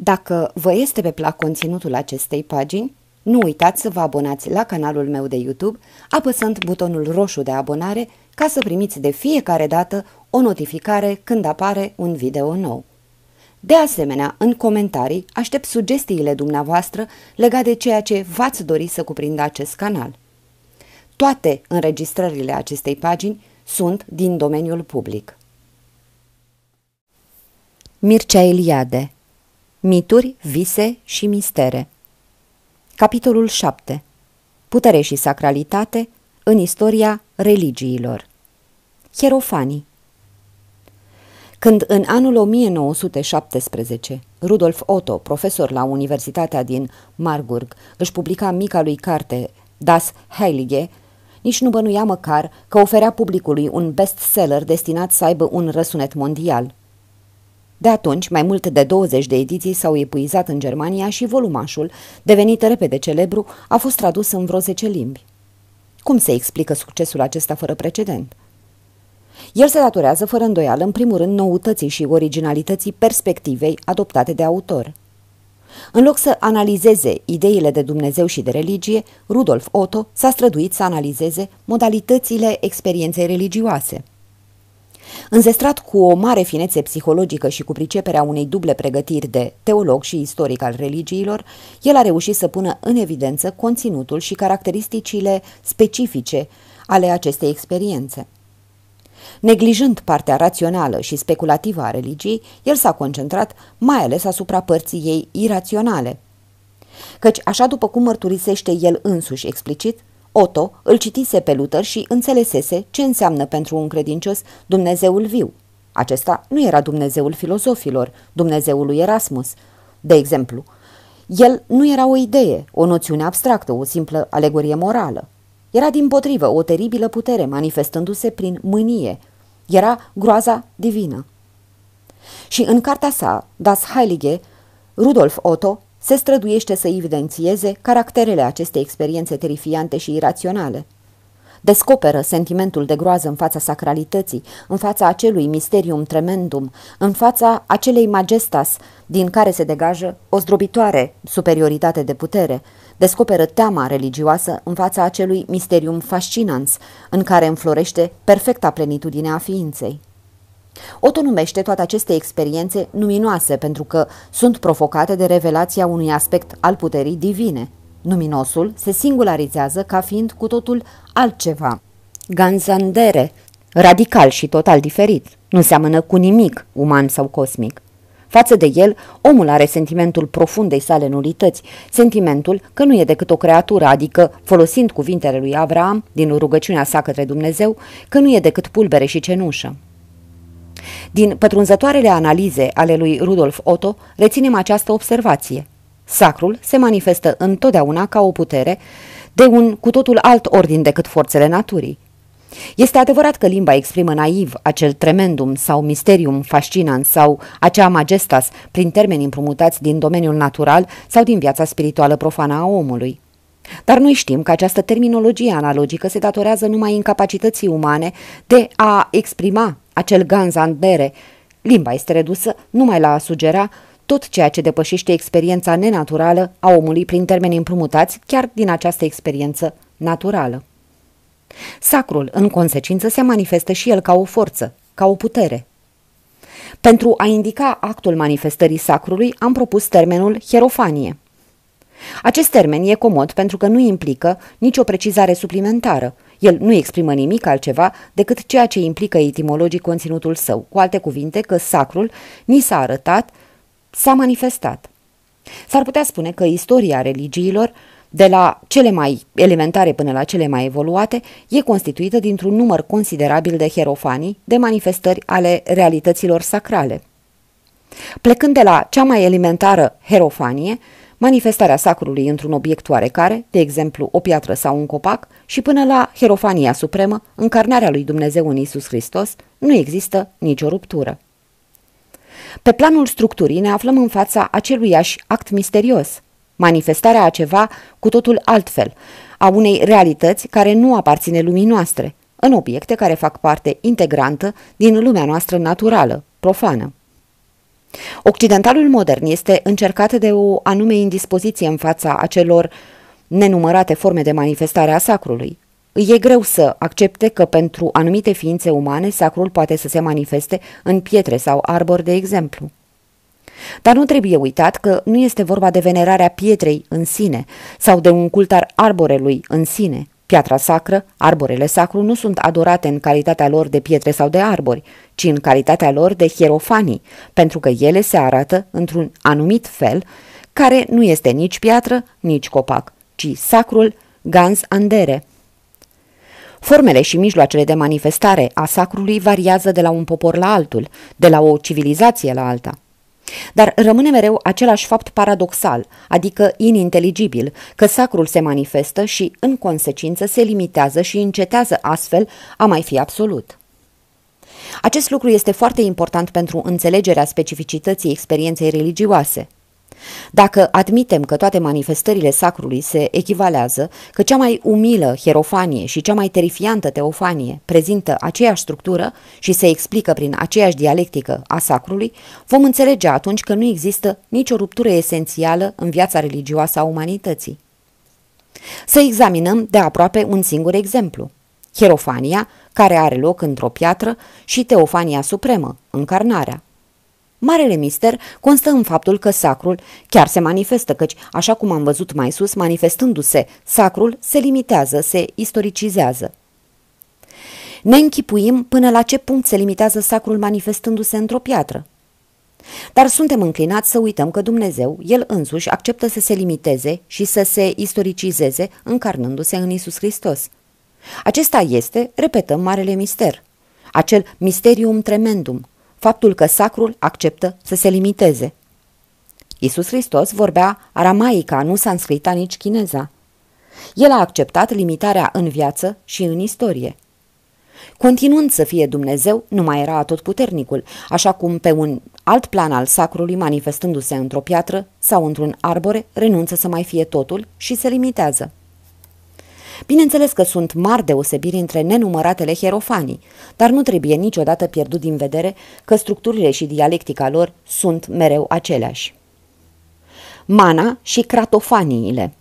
Dacă vă este pe plac conținutul acestei pagini, nu uitați să vă abonați la canalul meu de YouTube, apăsând butonul roșu de abonare ca să primiți de fiecare dată o notificare când apare un video nou. De asemenea, în comentarii aștept sugestiile dumneavoastră legate de ceea ce v-ați dori să cuprindă acest canal. Toate înregistrările acestei pagini sunt din domeniul public. Mircea Eliade Mituri, vise și mistere. Capitolul 7 Putere și sacralitate în istoria religiilor. Hierofanii Când în anul 1917 Rudolf Otto, profesor la Universitatea din Marburg, își publica mica lui carte Das Heilige, nici nu bănuia măcar că oferea publicului un bestseller destinat să aibă un răsunet mondial – de atunci, mai mult de 20 de ediții s-au epuizat în Germania și volumașul, devenit repede celebru, a fost tradus în vreo 10 limbi. Cum se explică succesul acesta fără precedent? El se datorează fără îndoială, în primul rând, noutății și originalității perspectivei adoptate de autor. În loc să analizeze ideile de Dumnezeu și de religie, Rudolf Otto s-a străduit să analizeze modalitățile experienței religioase – Înzestrat cu o mare finețe psihologică și cu priceperea unei duble pregătiri de teolog și istoric al religiilor, el a reușit să pună în evidență conținutul și caracteristicile specifice ale acestei experiențe. Neglijând partea rațională și speculativă a religiei, el s-a concentrat mai ales asupra părții ei iraționale. Căci, așa după cum mărturisește el însuși explicit, Otto îl citise pe Luther și înțelesese ce înseamnă pentru un credincios Dumnezeul viu. Acesta nu era Dumnezeul filozofilor, Dumnezeul lui Erasmus. De exemplu, el nu era o idee, o noțiune abstractă, o simplă alegorie morală. Era din potrivă o teribilă putere manifestându-se prin mânie. Era groaza divină. Și în cartea sa, Das Heilige, Rudolf Otto se străduiește să evidențieze caracterele acestei experiențe terifiante și iraționale. Descoperă sentimentul de groază în fața sacralității, în fața acelui misterium tremendum, în fața acelei majestas din care se degajă o zdrobitoare superioritate de putere, descoperă teama religioasă în fața acelui misterium fascinans, în care înflorește perfecta plenitudine a ființei. Otto numește toate aceste experiențe luminoase pentru că sunt provocate de revelația unui aspect al puterii divine. Luminosul se singularizează ca fiind cu totul altceva. Ganzandere, radical și total diferit, nu seamănă cu nimic uman sau cosmic. Față de el, omul are sentimentul profundei sale nulități, sentimentul că nu e decât o creatură, adică, folosind cuvintele lui Abraham din rugăciunea sa către Dumnezeu, că nu e decât pulbere și cenușă. Din pătrunzătoarele analize ale lui Rudolf Otto reținem această observație. Sacrul se manifestă întotdeauna ca o putere de un cu totul alt ordin decât forțele naturii. Este adevărat că limba exprimă naiv acel tremendum sau misterium fascinant sau acea majestas prin termeni împrumutați din domeniul natural sau din viața spirituală profană a omului. Dar noi știm că această terminologie analogică se datorează numai incapacității umane de a exprima acel ganzandere. Limba este redusă numai la a sugera tot ceea ce depășește experiența nenaturală a omului prin termeni împrumutați chiar din această experiență naturală. Sacrul, în consecință, se manifestă și el ca o forță, ca o putere. Pentru a indica actul manifestării sacrului, am propus termenul hierofanie. Acest termen e comod pentru că nu implică nicio precizare suplimentară, el nu exprimă nimic altceva decât ceea ce implică etimologic conținutul său, cu alte cuvinte că sacrul ni s-a arătat, s-a manifestat. S-ar putea spune că istoria religiilor, de la cele mai elementare până la cele mai evoluate, e constituită dintr-un număr considerabil de hierofanii, de manifestări ale realităților sacrale. Plecând de la cea mai elementară herofanie, manifestarea sacrului într-un obiect oarecare, de exemplu o piatră sau un copac, și până la herofania supremă, încarnarea lui Dumnezeu în Isus Hristos, nu există nicio ruptură. Pe planul structurii ne aflăm în fața aceluiași act misterios, manifestarea a ceva cu totul altfel, a unei realități care nu aparține lumii noastre, în obiecte care fac parte integrantă din lumea noastră naturală, profană. Occidentalul modern este încercat de o anume indispoziție în fața acelor nenumărate forme de manifestare a sacrului. Îi e greu să accepte că pentru anumite ființe umane sacrul poate să se manifeste în pietre sau arbori, de exemplu. Dar nu trebuie uitat că nu este vorba de venerarea pietrei în sine sau de un cult al arborelui în sine. Piatra sacră, arborele sacru nu sunt adorate în calitatea lor de pietre sau de arbori, ci în calitatea lor de hierofanii, pentru că ele se arată într-un anumit fel care nu este nici piatră, nici copac, ci sacrul gans andere. Formele și mijloacele de manifestare a sacrului variază de la un popor la altul, de la o civilizație la alta. Dar rămâne mereu același fapt paradoxal, adică ininteligibil, că sacrul se manifestă și, în consecință, se limitează și încetează astfel a mai fi absolut. Acest lucru este foarte important pentru înțelegerea specificității experienței religioase – dacă admitem că toate manifestările sacrului se echivalează, că cea mai umilă hierofanie și cea mai terifiantă teofanie prezintă aceeași structură și se explică prin aceeași dialectică a sacrului, vom înțelege atunci că nu există nicio ruptură esențială în viața religioasă a umanității. Să examinăm de aproape un singur exemplu. Hierofania, care are loc într-o piatră, și Teofania Supremă, încarnarea. Marele mister constă în faptul că sacrul chiar se manifestă, căci, așa cum am văzut mai sus, manifestându-se, sacrul se limitează, se istoricizează. Ne închipuim până la ce punct se limitează sacrul manifestându-se într-o piatră. Dar suntem înclinați să uităm că Dumnezeu, El însuși, acceptă să se limiteze și să se istoricizeze încarnându-se în Isus Hristos. Acesta este, repetăm, marele mister, acel mysterium tremendum, faptul că sacrul acceptă să se limiteze. Iisus Hristos vorbea aramaica, nu sanscrita nici chineza. El a acceptat limitarea în viață și în istorie. Continuând să fie Dumnezeu, nu mai era atotputernicul, așa cum pe un alt plan al sacrului, manifestându-se într-o piatră sau într-un arbore, renunță să mai fie totul și se limitează. Bineînțeles că sunt mari deosebiri între nenumăratele hierofanii, dar nu trebuie niciodată pierdut din vedere că structurile și dialectica lor sunt mereu aceleași. Mana și cratofaniile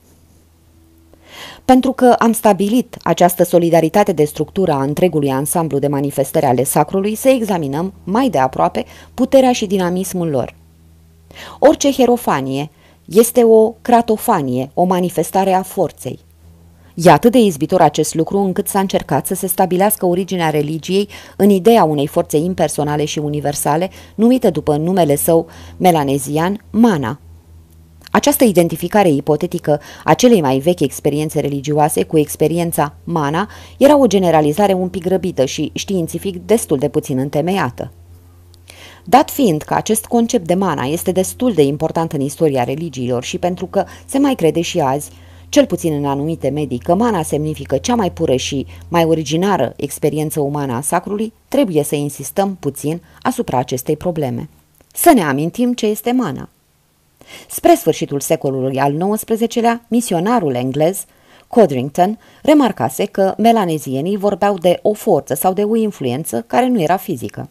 pentru că am stabilit această solidaritate de structură a întregului ansamblu de manifestări ale sacrului, să examinăm mai de aproape puterea și dinamismul lor. Orice hierofanie este o cratofanie, o manifestare a forței. E atât de izbitor acest lucru încât s-a încercat să se stabilească originea religiei în ideea unei forțe impersonale și universale, numită după numele său melanezian, mana. Această identificare ipotetică a celei mai vechi experiențe religioase cu experiența mana era o generalizare un pic grăbită și științific destul de puțin întemeiată. Dat fiind că acest concept de mana este destul de important în istoria religiilor și pentru că se mai crede și azi, cel puțin în anumite medii, că mana semnifică cea mai pură și mai originară experiență umană a sacrului, trebuie să insistăm puțin asupra acestei probleme. Să ne amintim ce este mana. Spre sfârșitul secolului al XIX-lea, misionarul englez Codrington remarcase că melanezienii vorbeau de o forță sau de o influență care nu era fizică.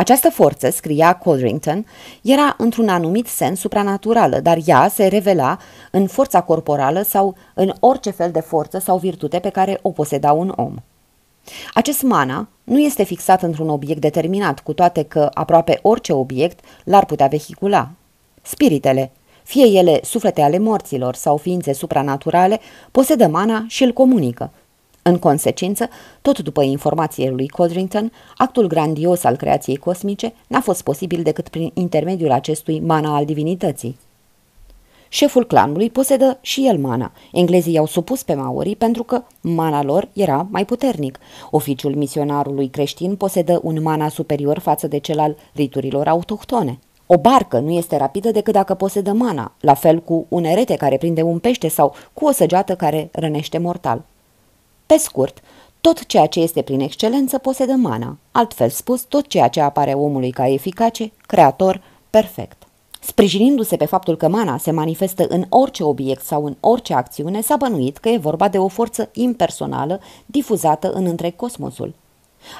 Această forță, scria Codrington, era într-un anumit sens supranaturală, dar ea se revela în forța corporală sau în orice fel de forță sau virtute pe care o poseda un om. Acest mana nu este fixat într-un obiect determinat, cu toate că aproape orice obiect l-ar putea vehicula. Spiritele, fie ele suflete ale morților sau ființe supranaturale, posedă mana și îl comunică, în consecință, tot după informațiile lui Codrington, actul grandios al creației cosmice n-a fost posibil decât prin intermediul acestui mana al divinității. Șeful clanului posedă și el mana. Englezii i-au supus pe maorii pentru că mana lor era mai puternic. Oficiul misionarului creștin posedă un mana superior față de cel al riturilor autohtone. O barcă nu este rapidă decât dacă posedă mana, la fel cu un erete care prinde un pește sau cu o săgeată care rănește mortal. Pe scurt, tot ceea ce este prin excelență posedă mana, altfel spus, tot ceea ce apare omului ca eficace, creator, perfect. Sprijinindu-se pe faptul că mana se manifestă în orice obiect sau în orice acțiune, s-a bănuit că e vorba de o forță impersonală difuzată în întreg cosmosul.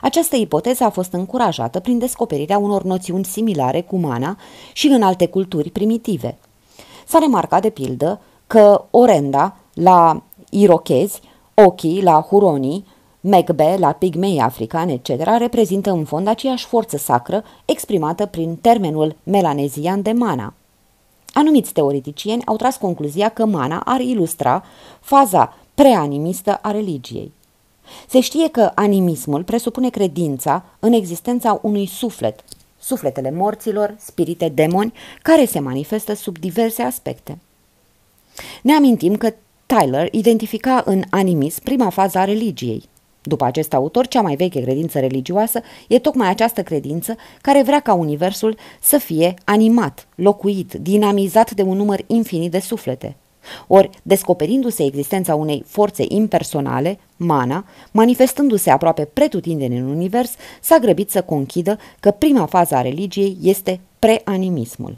Această ipoteză a fost încurajată prin descoperirea unor noțiuni similare cu mana și în alte culturi primitive. S-a remarcat, de pildă, că orenda la irochezi, ochii la huronii, Megbe la pigmei africani, etc., reprezintă în fond aceeași forță sacră exprimată prin termenul melanezian de mana. Anumiți teoreticieni au tras concluzia că mana ar ilustra faza preanimistă a religiei. Se știe că animismul presupune credința în existența unui suflet, sufletele morților, spirite, demoni, care se manifestă sub diverse aspecte. Ne amintim că Tyler identifica în animism prima fază a religiei. După acest autor, cea mai veche credință religioasă e tocmai această credință care vrea ca universul să fie animat, locuit, dinamizat de un număr infinit de suflete. Ori, descoperindu-se existența unei forțe impersonale, mana, manifestându-se aproape pretutindeni în univers, s-a grăbit să conchidă că prima fază a religiei este preanimismul.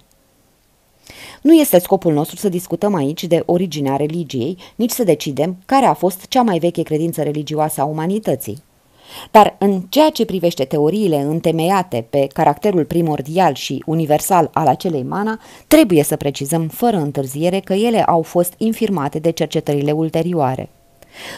Nu este scopul nostru să discutăm aici de originea religiei, nici să decidem care a fost cea mai veche credință religioasă a umanității. Dar în ceea ce privește teoriile întemeiate pe caracterul primordial și universal al acelei mana, trebuie să precizăm fără întârziere că ele au fost infirmate de cercetările ulterioare.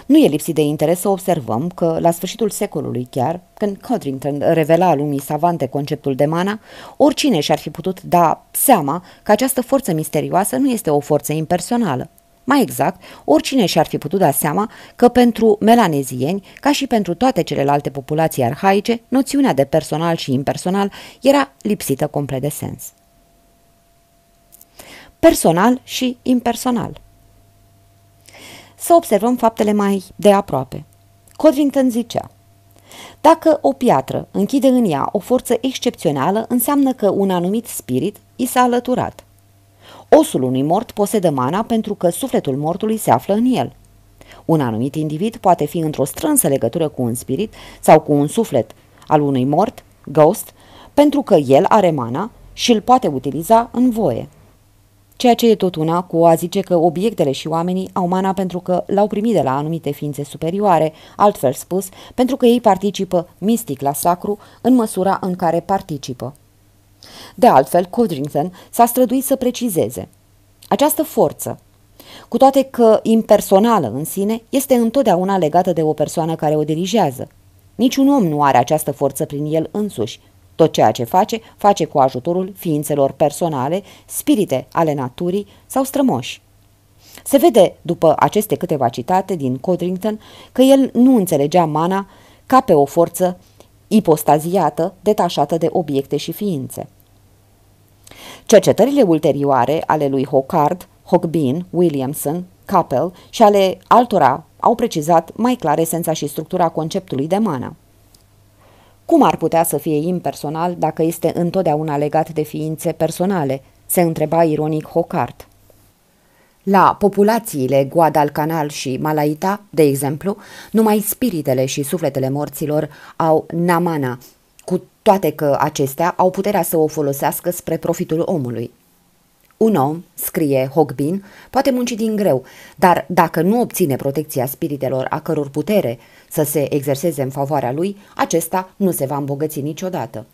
Nu e lipsit de interes să observăm că, la sfârșitul secolului chiar, când Codrington revela lumii savante conceptul de mana, oricine și-ar fi putut da seama că această forță misterioasă nu este o forță impersonală. Mai exact, oricine și-ar fi putut da seama că pentru melanezieni, ca și pentru toate celelalte populații arhaice, noțiunea de personal și impersonal era lipsită complet de sens. Personal și impersonal să observăm faptele mai de aproape. Codrington zicea, dacă o piatră închide în ea o forță excepțională, înseamnă că un anumit spirit i s-a alăturat. Osul unui mort posedă mana pentru că sufletul mortului se află în el. Un anumit individ poate fi într-o strânsă legătură cu un spirit sau cu un suflet al unui mort, ghost, pentru că el are mana și îl poate utiliza în voie ceea ce e tot una cu a zice că obiectele și oamenii au mana pentru că l-au primit de la anumite ființe superioare, altfel spus, pentru că ei participă mistic la sacru în măsura în care participă. De altfel, Codrington s-a străduit să precizeze. Această forță, cu toate că impersonală în sine, este întotdeauna legată de o persoană care o dirigează. Niciun om nu are această forță prin el însuși, tot ceea ce face, face cu ajutorul ființelor personale, spirite ale naturii sau strămoși. Se vede, după aceste câteva citate din Codrington, că el nu înțelegea mana ca pe o forță ipostaziată, detașată de obiecte și ființe. Cercetările ulterioare ale lui Hockard, Hogbin, Williamson, Capel și ale altora au precizat mai clar esența și structura conceptului de mana. Cum ar putea să fie impersonal dacă este întotdeauna legat de ființe personale? se întreba ironic Hocart. La populațiile Guadalcanal și Malaita, de exemplu, numai spiritele și sufletele morților au namana, cu toate că acestea au puterea să o folosească spre profitul omului. Un om, scrie Hogbin, poate munci din greu, dar dacă nu obține protecția spiritelor a căror putere să se exerseze în favoarea lui, acesta nu se va îmbogăți niciodată.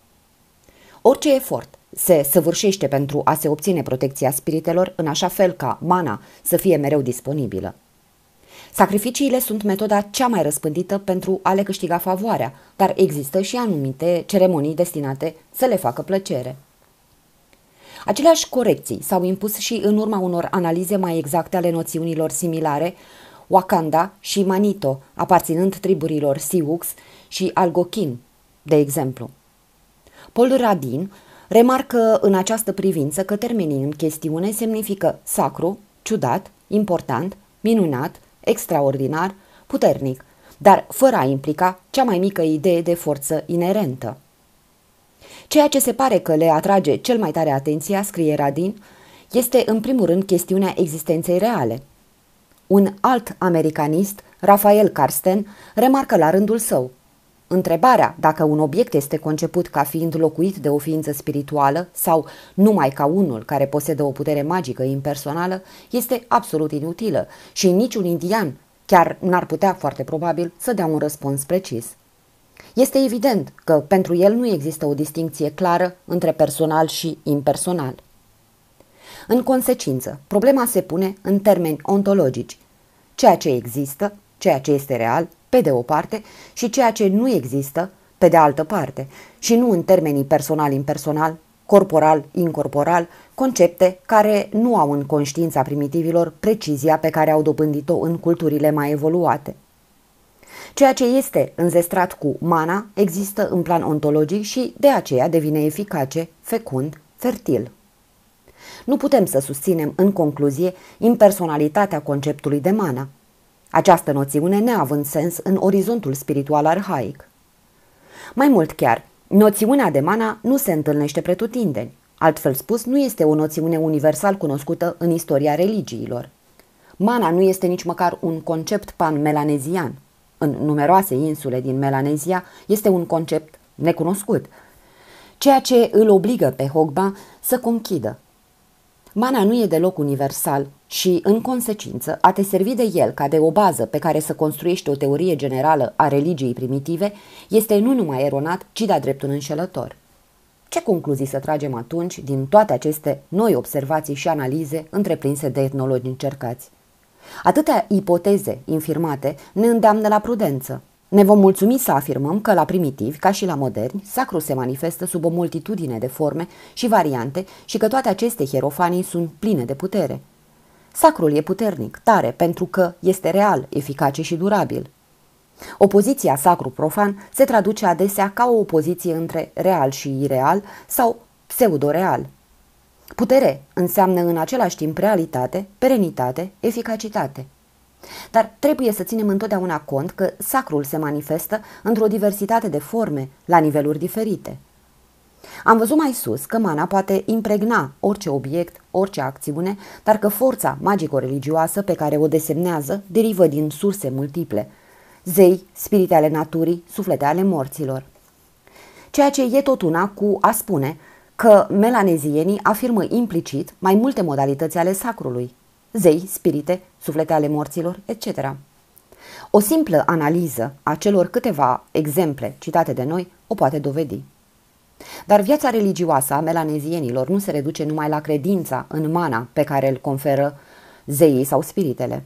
Orice efort se săvârșește pentru a se obține protecția spiritelor în așa fel ca mana să fie mereu disponibilă. Sacrificiile sunt metoda cea mai răspândită pentru a le câștiga favoarea, dar există și anumite ceremonii destinate să le facă plăcere. Aceleași corecții s-au impus și în urma unor analize mai exacte ale noțiunilor similare Wakanda și Manito, aparținând triburilor Sioux și Algokin, de exemplu. Paul Radin remarcă în această privință că termenii în chestiune semnifică sacru, ciudat, important, minunat, extraordinar, puternic, dar fără a implica cea mai mică idee de forță inerentă. Ceea ce se pare că le atrage cel mai tare atenția, scrie Radin, este în primul rând chestiunea existenței reale. Un alt americanist, Rafael Karsten, remarcă la rândul său. Întrebarea dacă un obiect este conceput ca fiind locuit de o ființă spirituală sau numai ca unul care posedă o putere magică impersonală este absolut inutilă și niciun indian chiar n-ar putea foarte probabil să dea un răspuns precis. Este evident că pentru el nu există o distinție clară între personal și impersonal. În consecință, problema se pune în termeni ontologici. Ceea ce există, ceea ce este real, pe de o parte, și ceea ce nu există, pe de altă parte, și nu în termenii personal-impersonal, corporal-incorporal, concepte care nu au în conștiința primitivilor precizia pe care au dobândit-o în culturile mai evoluate. Ceea ce este înzestrat cu mana există în plan ontologic și de aceea devine eficace, fecund, fertil. Nu putem să susținem în concluzie impersonalitatea conceptului de mana, această noțiune neavând sens în orizontul spiritual arhaic. Mai mult chiar, noțiunea de mana nu se întâlnește pretutindeni. Altfel spus, nu este o noțiune universal cunoscută în istoria religiilor. Mana nu este nici măcar un concept pan-melanezian. În numeroase insule din Melanezia este un concept necunoscut, ceea ce îl obligă pe Hogba să conchidă. Mana nu e deloc universal și, în consecință, a te servi de el ca de o bază pe care să construiești o teorie generală a religiei primitive este nu numai eronat, ci de-a dreptul înșelător. Ce concluzii să tragem atunci din toate aceste noi observații și analize întreprinse de etnologi încercați? Atâtea ipoteze infirmate ne îndeamnă la prudență. Ne vom mulțumi să afirmăm că la primitivi, ca și la moderni, sacru se manifestă sub o multitudine de forme și variante și că toate aceste hierofanii sunt pline de putere. Sacrul e puternic, tare, pentru că este real, eficace și durabil. Opoziția sacru-profan se traduce adesea ca o opoziție între real și ireal sau pseudo-real. Putere înseamnă în același timp realitate, perenitate, eficacitate. Dar trebuie să ținem întotdeauna cont că sacrul se manifestă într-o diversitate de forme, la niveluri diferite. Am văzut mai sus că mana poate impregna orice obiect, orice acțiune, dar că forța magico-religioasă pe care o desemnează derivă din surse multiple, zei, spirite ale naturii, suflete ale morților. Ceea ce e tot una cu a spune că melanezienii afirmă implicit mai multe modalități ale sacrului, zei, spirite, suflete ale morților, etc. O simplă analiză a celor câteva exemple citate de noi o poate dovedi. Dar viața religioasă a melanezienilor nu se reduce numai la credința în mana pe care îl conferă zeii sau spiritele.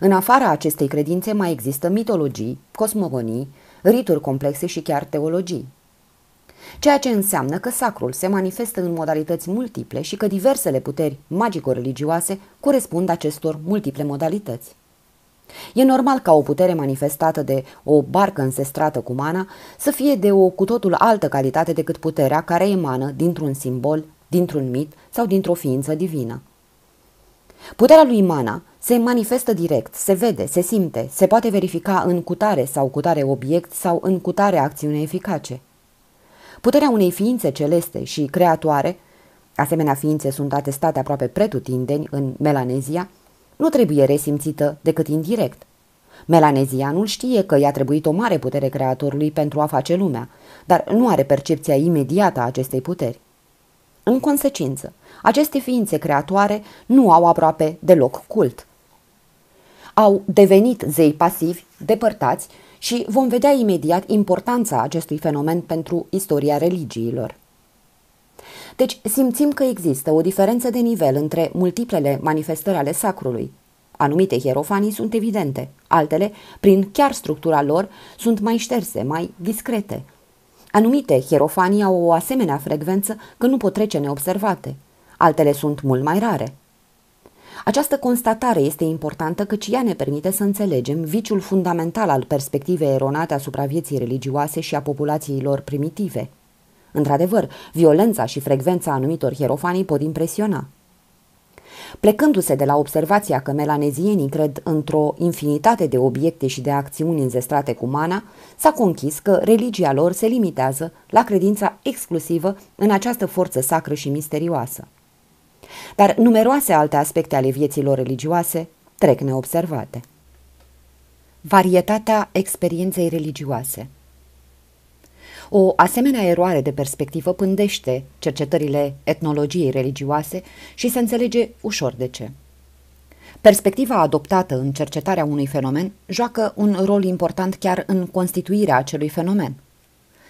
În afara acestei credințe mai există mitologii, cosmogonii, rituri complexe și chiar teologii. Ceea ce înseamnă că sacrul se manifestă în modalități multiple și că diversele puteri magico-religioase corespund acestor multiple modalități. E normal ca o putere manifestată de o barcă însestrată cu mana să fie de o cu totul altă calitate decât puterea care emană dintr-un simbol, dintr-un mit sau dintr-o ființă divină. Puterea lui mana se manifestă direct, se vede, se simte, se poate verifica în cutare sau cutare obiect sau în cutare acțiune eficace. Puterea unei ființe celeste și creatoare, asemenea ființe sunt atestate aproape pretutindeni în Melanezia, nu trebuie resimțită decât indirect. Melanezianul știe că i-a trebuit o mare putere creatorului pentru a face lumea, dar nu are percepția imediată a acestei puteri. În consecință, aceste ființe creatoare nu au aproape deloc cult. Au devenit zei pasivi, depărtați și vom vedea imediat importanța acestui fenomen pentru istoria religiilor. Deci simțim că există o diferență de nivel între multiplele manifestări ale sacrului. Anumite hierofanii sunt evidente, altele, prin chiar structura lor, sunt mai șterse, mai discrete. Anumite hierofanii au o asemenea frecvență că nu pot trece neobservate, altele sunt mult mai rare. Această constatare este importantă căci ea ne permite să înțelegem viciul fundamental al perspectivei eronate asupra vieții religioase și a populațiilor primitive. Într-adevăr, violența și frecvența anumitor hierofanii pot impresiona. Plecându-se de la observația că melanezienii cred într-o infinitate de obiecte și de acțiuni înzestrate cu mana, s-a conchis că religia lor se limitează la credința exclusivă în această forță sacră și misterioasă. Dar numeroase alte aspecte ale vieților religioase trec neobservate. Varietatea experienței religioase o asemenea eroare de perspectivă pândește cercetările etnologiei religioase și se înțelege ușor de ce. Perspectiva adoptată în cercetarea unui fenomen joacă un rol important chiar în constituirea acelui fenomen.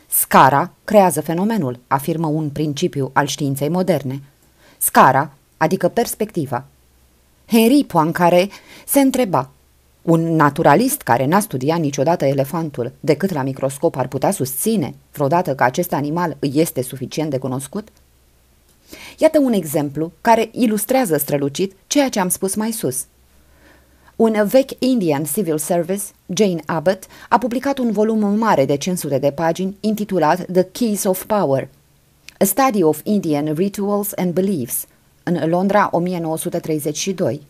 Scara creează fenomenul, afirmă un principiu al științei moderne. Scara, adică perspectiva. Henri Poincare se întreba, un naturalist care n-a studiat niciodată elefantul decât la microscop ar putea susține vreodată că acest animal îi este suficient de cunoscut? Iată un exemplu care ilustrează strălucit ceea ce am spus mai sus. Un vechi Indian Civil Service, Jane Abbott, a publicat un volum mare de 500 de pagini intitulat The Keys of Power, A Study of Indian Rituals and Beliefs, în Londra 1932.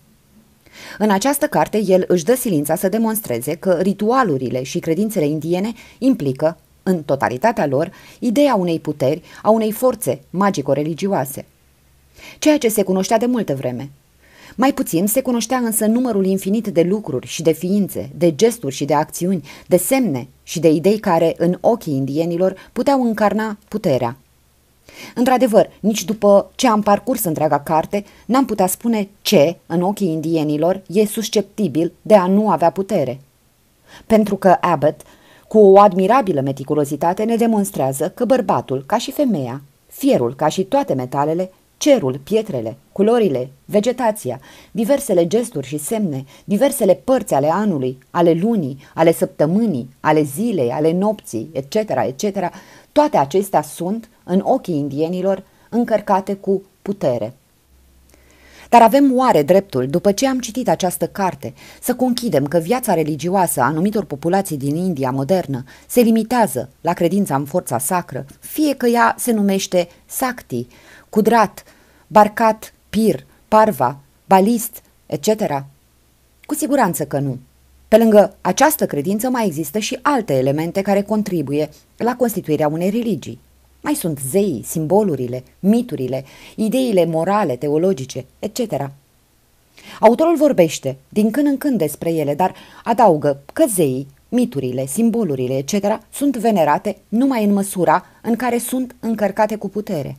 În această carte, el își dă silința să demonstreze că ritualurile și credințele indiene implică, în totalitatea lor, ideea unei puteri, a unei forțe magico-religioase. Ceea ce se cunoștea de multă vreme. Mai puțin se cunoștea însă numărul infinit de lucruri și de ființe, de gesturi și de acțiuni, de semne și de idei care, în ochii indienilor, puteau încarna puterea. Într-adevăr, nici după ce am parcurs întreaga carte, n-am putea spune ce, în ochii indienilor, e susceptibil de a nu avea putere. Pentru că Abbott, cu o admirabilă meticulozitate, ne demonstrează că bărbatul, ca și femeia, fierul, ca și toate metalele, cerul, pietrele, culorile, vegetația, diversele gesturi și semne, diversele părți ale anului, ale lunii, ale săptămânii, ale zilei, ale nopții, etc., etc., toate acestea sunt, în ochii indienilor, încărcate cu putere. Dar avem oare dreptul, după ce am citit această carte, să conchidem că viața religioasă a anumitor populații din India modernă se limitează la credința în forța sacră, fie că ea se numește Sakti, Kudrat, Barcat, Pir, Parva, Balist, etc.? Cu siguranță că nu. Pe lângă această credință mai există și alte elemente care contribuie la constituirea unei religii. Mai sunt zeii, simbolurile, miturile, ideile morale, teologice, etc. Autorul vorbește din când în când despre ele, dar adaugă că zeii, miturile, simbolurile, etc. sunt venerate numai în măsura în care sunt încărcate cu putere.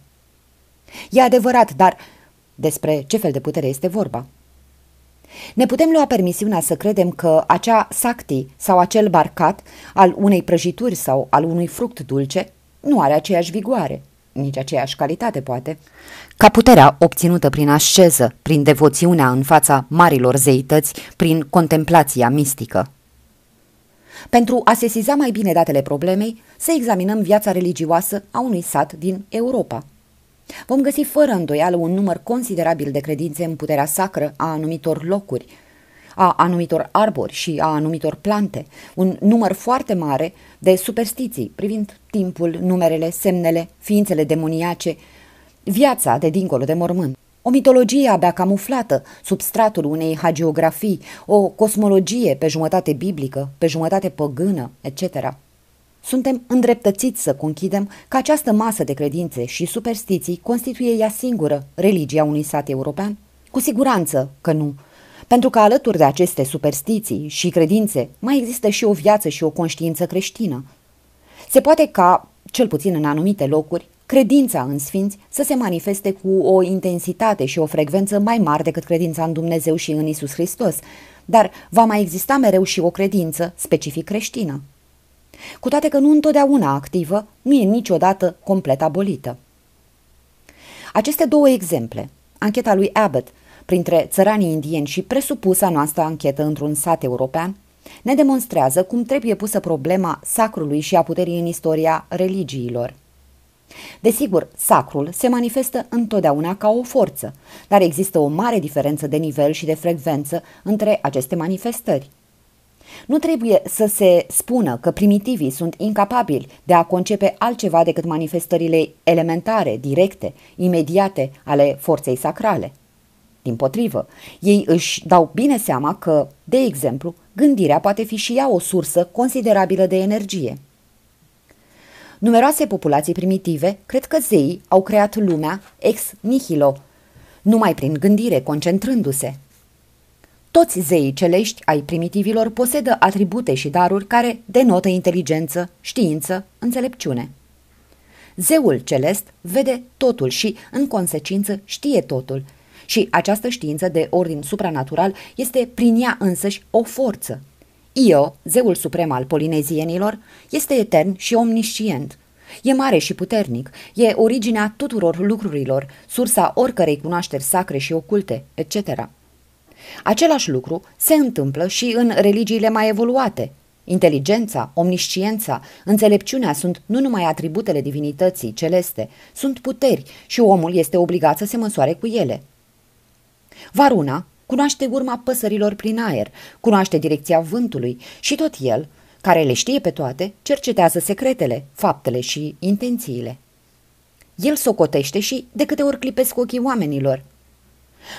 E adevărat, dar despre ce fel de putere este vorba? Ne putem lua permisiunea să credem că acea sacti sau acel barcat al unei prăjituri sau al unui fruct dulce nu are aceeași vigoare, nici aceeași calitate poate, ca puterea obținută prin asceză, prin devoțiunea în fața marilor zeități, prin contemplația mistică. Pentru a sesiza mai bine datele problemei, să examinăm viața religioasă a unui sat din Europa – Vom găsi fără îndoială un număr considerabil de credințe în puterea sacră a anumitor locuri, a anumitor arbori și a anumitor plante, un număr foarte mare de superstiții privind timpul, numerele, semnele, ființele demoniace, viața de dincolo de mormânt. O mitologie abia camuflată sub stratul unei hagiografii, o cosmologie pe jumătate biblică, pe jumătate păgână, etc. Suntem îndreptățiți să conchidem că această masă de credințe și superstiții constituie ea singură religia unui sat european? Cu siguranță că nu, pentru că alături de aceste superstiții și credințe mai există și o viață și o conștiință creștină. Se poate ca, cel puțin în anumite locuri, credința în sfinți să se manifeste cu o intensitate și o frecvență mai mari decât credința în Dumnezeu și în Isus Hristos, dar va mai exista mereu și o credință specific creștină cu toate că nu întotdeauna activă, nu e niciodată complet abolită. Aceste două exemple, ancheta lui Abbott printre țăranii indieni și presupusa noastră anchetă într-un sat european, ne demonstrează cum trebuie pusă problema sacrului și a puterii în istoria religiilor. Desigur, sacrul se manifestă întotdeauna ca o forță, dar există o mare diferență de nivel și de frecvență între aceste manifestări. Nu trebuie să se spună că primitivii sunt incapabili de a concepe altceva decât manifestările elementare, directe, imediate ale forței sacrale. Din potrivă, ei își dau bine seama că, de exemplu, gândirea poate fi și ea o sursă considerabilă de energie. Numeroase populații primitive cred că zeii au creat lumea ex nihilo, numai prin gândire, concentrându-se. Toți zeii celești ai primitivilor posedă atribute și daruri care denotă inteligență, știință, înțelepciune. Zeul celest vede totul și, în consecință, știe totul și această știință de ordin supranatural este prin ea însăși o forță. Io, zeul suprem al polinezienilor, este etern și omniscient. E mare și puternic, e originea tuturor lucrurilor, sursa oricărei cunoașteri sacre și oculte, etc. Același lucru se întâmplă și în religiile mai evoluate. Inteligența, omnisciența, înțelepciunea sunt nu numai atributele divinității celeste, sunt puteri și omul este obligat să se măsoare cu ele. Varuna cunoaște urma păsărilor prin aer, cunoaște direcția vântului și tot el, care le știe pe toate, cercetează secretele, faptele și intențiile. El socotește și de câte ori clipesc ochii oamenilor –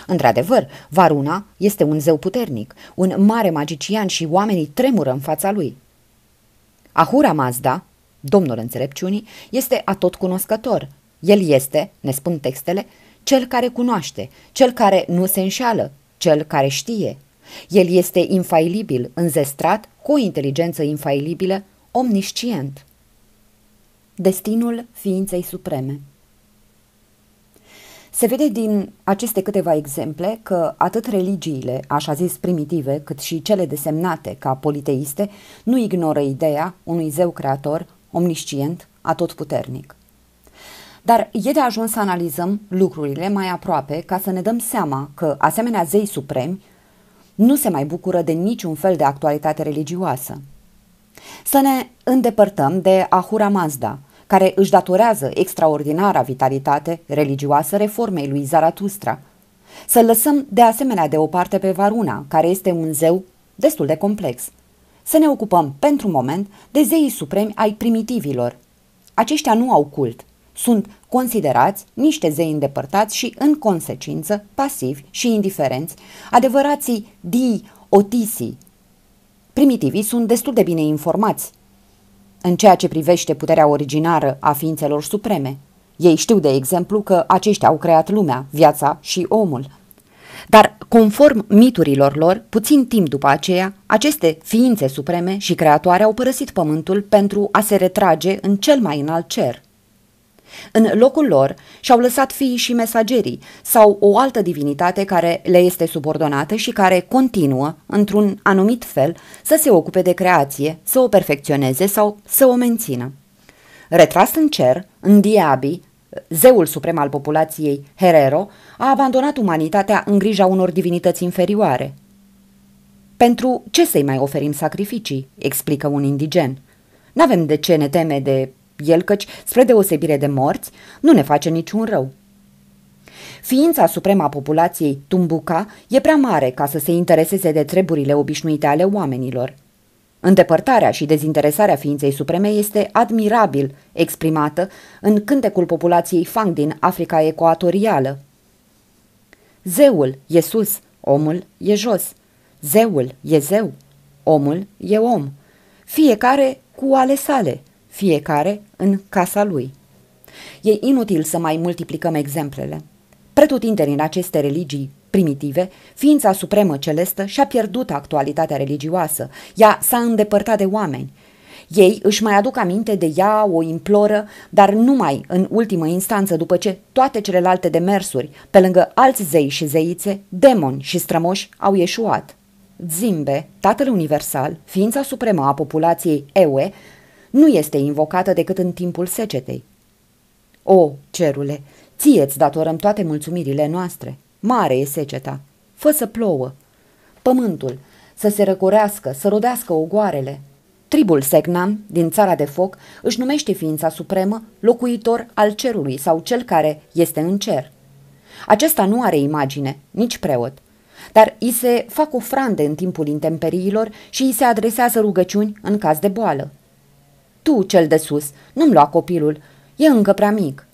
Într-adevăr, Varuna este un zeu puternic, un mare magician și oamenii tremură în fața lui. Ahura Mazda, domnul înțelepciunii, este atot cunoscător. El este, ne spun textele, cel care cunoaște, cel care nu se înșală, cel care știe. El este infailibil, înzestrat, cu o inteligență infailibilă, omniscient. Destinul ființei supreme se vede din aceste câteva exemple că atât religiile, așa zis primitive, cât și cele desemnate ca politeiste, nu ignoră ideea unui zeu creator, omniscient, atotputernic. Dar e de ajuns să analizăm lucrurile mai aproape ca să ne dăm seama că, asemenea zei supremi, nu se mai bucură de niciun fel de actualitate religioasă. Să ne îndepărtăm de Ahura Mazda, care își datorează extraordinara vitalitate religioasă reformei lui Zaratustra. Să lăsăm de asemenea deoparte pe Varuna, care este un zeu destul de complex. Să ne ocupăm, pentru moment, de zeii supremi ai primitivilor. Aceștia nu au cult, sunt considerați niște zei îndepărtați și, în consecință, pasivi și indiferenți, adevărații dii otisii. Primitivii sunt destul de bine informați în ceea ce privește puterea originară a ființelor supreme. Ei știu, de exemplu, că aceștia au creat lumea, viața și omul. Dar, conform miturilor lor, puțin timp după aceea, aceste ființe supreme și creatoare au părăsit pământul pentru a se retrage în cel mai înalt cer. În locul lor și-au lăsat fiii și mesagerii sau o altă divinitate care le este subordonată și care continuă, într-un anumit fel, să se ocupe de creație, să o perfecționeze sau să o mențină. Retras în cer, în Diabi, zeul suprem al populației, Herero, a abandonat umanitatea în grija unor divinități inferioare. Pentru ce să-i mai oferim sacrificii?" explică un indigen. N-avem de ce ne teme de el căci, spre deosebire de morți, nu ne face niciun rău. Ființa supremă a populației, Tumbuca, e prea mare ca să se intereseze de treburile obișnuite ale oamenilor. Îndepărtarea și dezinteresarea ființei supreme este admirabil exprimată în cântecul populației Fang din Africa ecuatorială. Zeul e sus, omul e jos. Zeul e zeu, omul e om. Fiecare cu ale sale – fiecare în casa lui. E inutil să mai multiplicăm exemplele. Pretutindeni în aceste religii primitive, ființa supremă celestă și-a pierdut actualitatea religioasă, ea s-a îndepărtat de oameni. Ei își mai aduc aminte de ea, o imploră, dar numai în ultimă instanță după ce toate celelalte demersuri, pe lângă alți zei și zeițe, demoni și strămoși, au ieșuat. Zimbe, Tatăl Universal, ființa supremă a populației Ewe, nu este invocată decât în timpul secetei. O, cerule, ție-ți datorăm toate mulțumirile noastre. Mare e seceta. Fă să plouă. Pământul, să se răcorească, să rodească ogoarele. Tribul Segnam, din țara de foc, își numește ființa supremă locuitor al cerului sau cel care este în cer. Acesta nu are imagine, nici preot, dar îi se fac ofrande în timpul intemperiilor și îi se adresează rugăciuni în caz de boală. Tu, cel de sus, nu-mi lua copilul, e încă prea mic.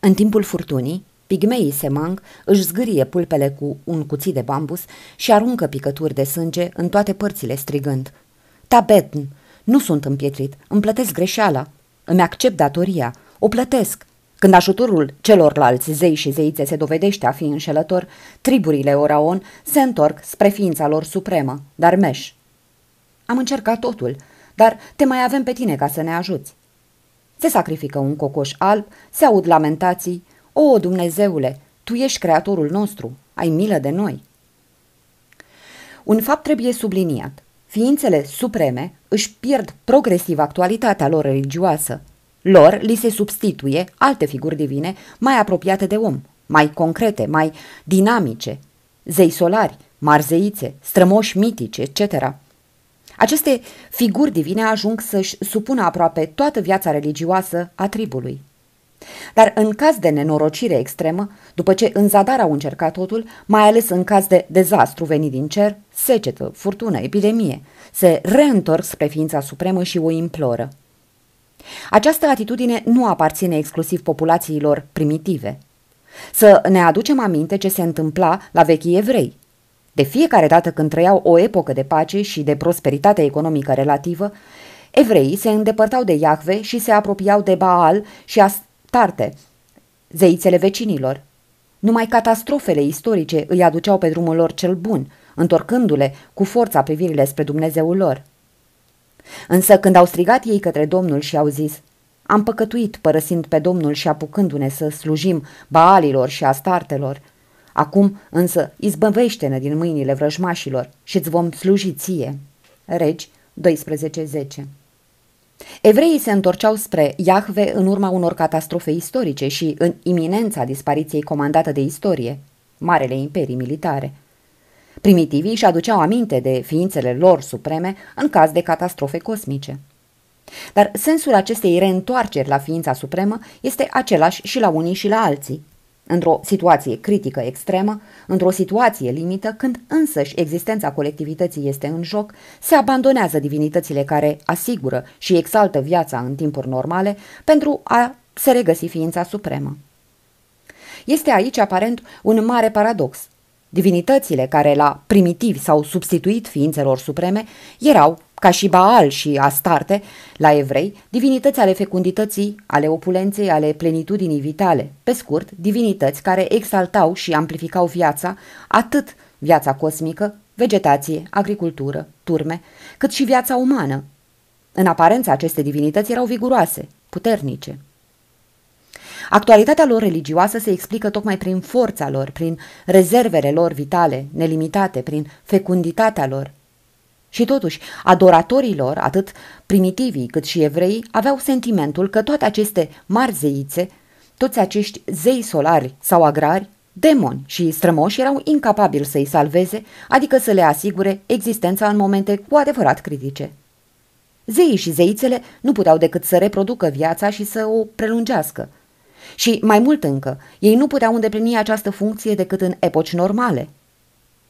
În timpul furtunii, pigmeii semang își zgârie pulpele cu un cuțit de bambus și aruncă picături de sânge în toate părțile strigând. Tabetn, nu sunt împietrit, îmi plătesc greșeala, îmi accept datoria, o plătesc. Când ajutorul celorlalți zei și zeițe se dovedește a fi înșelător, triburile Oraon se întorc spre ființa lor supremă, dar meș. Am încercat totul, dar te mai avem pe tine ca să ne ajuți. Se sacrifică un cocoș alb, se aud lamentații. O, Dumnezeule, Tu ești creatorul nostru, ai milă de noi. Un fapt trebuie subliniat. Ființele supreme își pierd progresiv actualitatea lor religioasă. Lor li se substituie alte figuri divine mai apropiate de om, mai concrete, mai dinamice, zei solari, marzeițe, strămoși mitici, etc. Aceste figuri divine ajung să-și supună aproape toată viața religioasă a tribului. Dar în caz de nenorocire extremă, după ce în zadar au încercat totul, mai ales în caz de dezastru venit din cer, secetă, furtună, epidemie, se reîntorc spre ființa supremă și o imploră. Această atitudine nu aparține exclusiv populațiilor primitive. Să ne aducem aminte ce se întâmpla la vechii evrei. De fiecare dată când trăiau o epocă de pace și de prosperitate economică relativă, evreii se îndepărtau de Iahve și se apropiau de Baal și Astarte, zeițele vecinilor. Numai catastrofele istorice îi aduceau pe drumul lor cel bun, întorcându-le cu forța privirile spre Dumnezeul lor. Însă când au strigat ei către Domnul și au zis, am păcătuit părăsind pe Domnul și apucându-ne să slujim baalilor și astartelor, Acum însă izbăvește-ne din mâinile vrăjmașilor și îți vom sluji ție. Regi 12.10 Evreii se întorceau spre Iahve în urma unor catastrofe istorice și în iminența dispariției comandată de istorie, marele imperii militare. Primitivii își aduceau aminte de ființele lor supreme în caz de catastrofe cosmice. Dar sensul acestei reîntoarceri la ființa supremă este același și la unii și la alții într-o situație critică extremă, într-o situație limită, când însăși existența colectivității este în joc, se abandonează divinitățile care asigură și exaltă viața în timpuri normale pentru a se regăsi ființa supremă. Este aici aparent un mare paradox. Divinitățile care la primitivi s-au substituit ființelor supreme erau ca și Baal și Astarte, la evrei, divinități ale fecundității, ale opulenței, ale plenitudinii vitale, pe scurt, divinități care exaltau și amplificau viața, atât viața cosmică, vegetație, agricultură, turme, cât și viața umană. În aparență, aceste divinități erau viguroase, puternice. Actualitatea lor religioasă se explică tocmai prin forța lor, prin rezervele lor vitale, nelimitate, prin fecunditatea lor, și totuși, adoratorii lor, atât primitivii cât și evrei, aveau sentimentul că toate aceste mari zeițe, toți acești zei solari sau agrari, demoni și strămoși erau incapabili să-i salveze, adică să le asigure existența în momente cu adevărat critice. Zeii și zeițele nu puteau decât să reproducă viața și să o prelungească. Și mai mult încă, ei nu puteau îndeplini această funcție decât în epoci normale –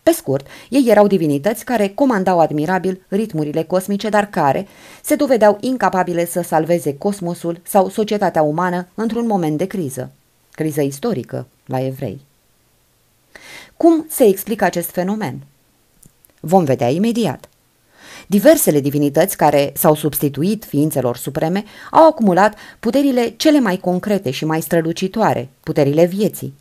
pe scurt, ei erau divinități care comandau admirabil ritmurile cosmice, dar care se dovedeau incapabile să salveze cosmosul sau societatea umană într-un moment de criză. Criză istorică la evrei. Cum se explică acest fenomen? Vom vedea imediat. Diversele divinități care s-au substituit ființelor supreme au acumulat puterile cele mai concrete și mai strălucitoare, puterile vieții.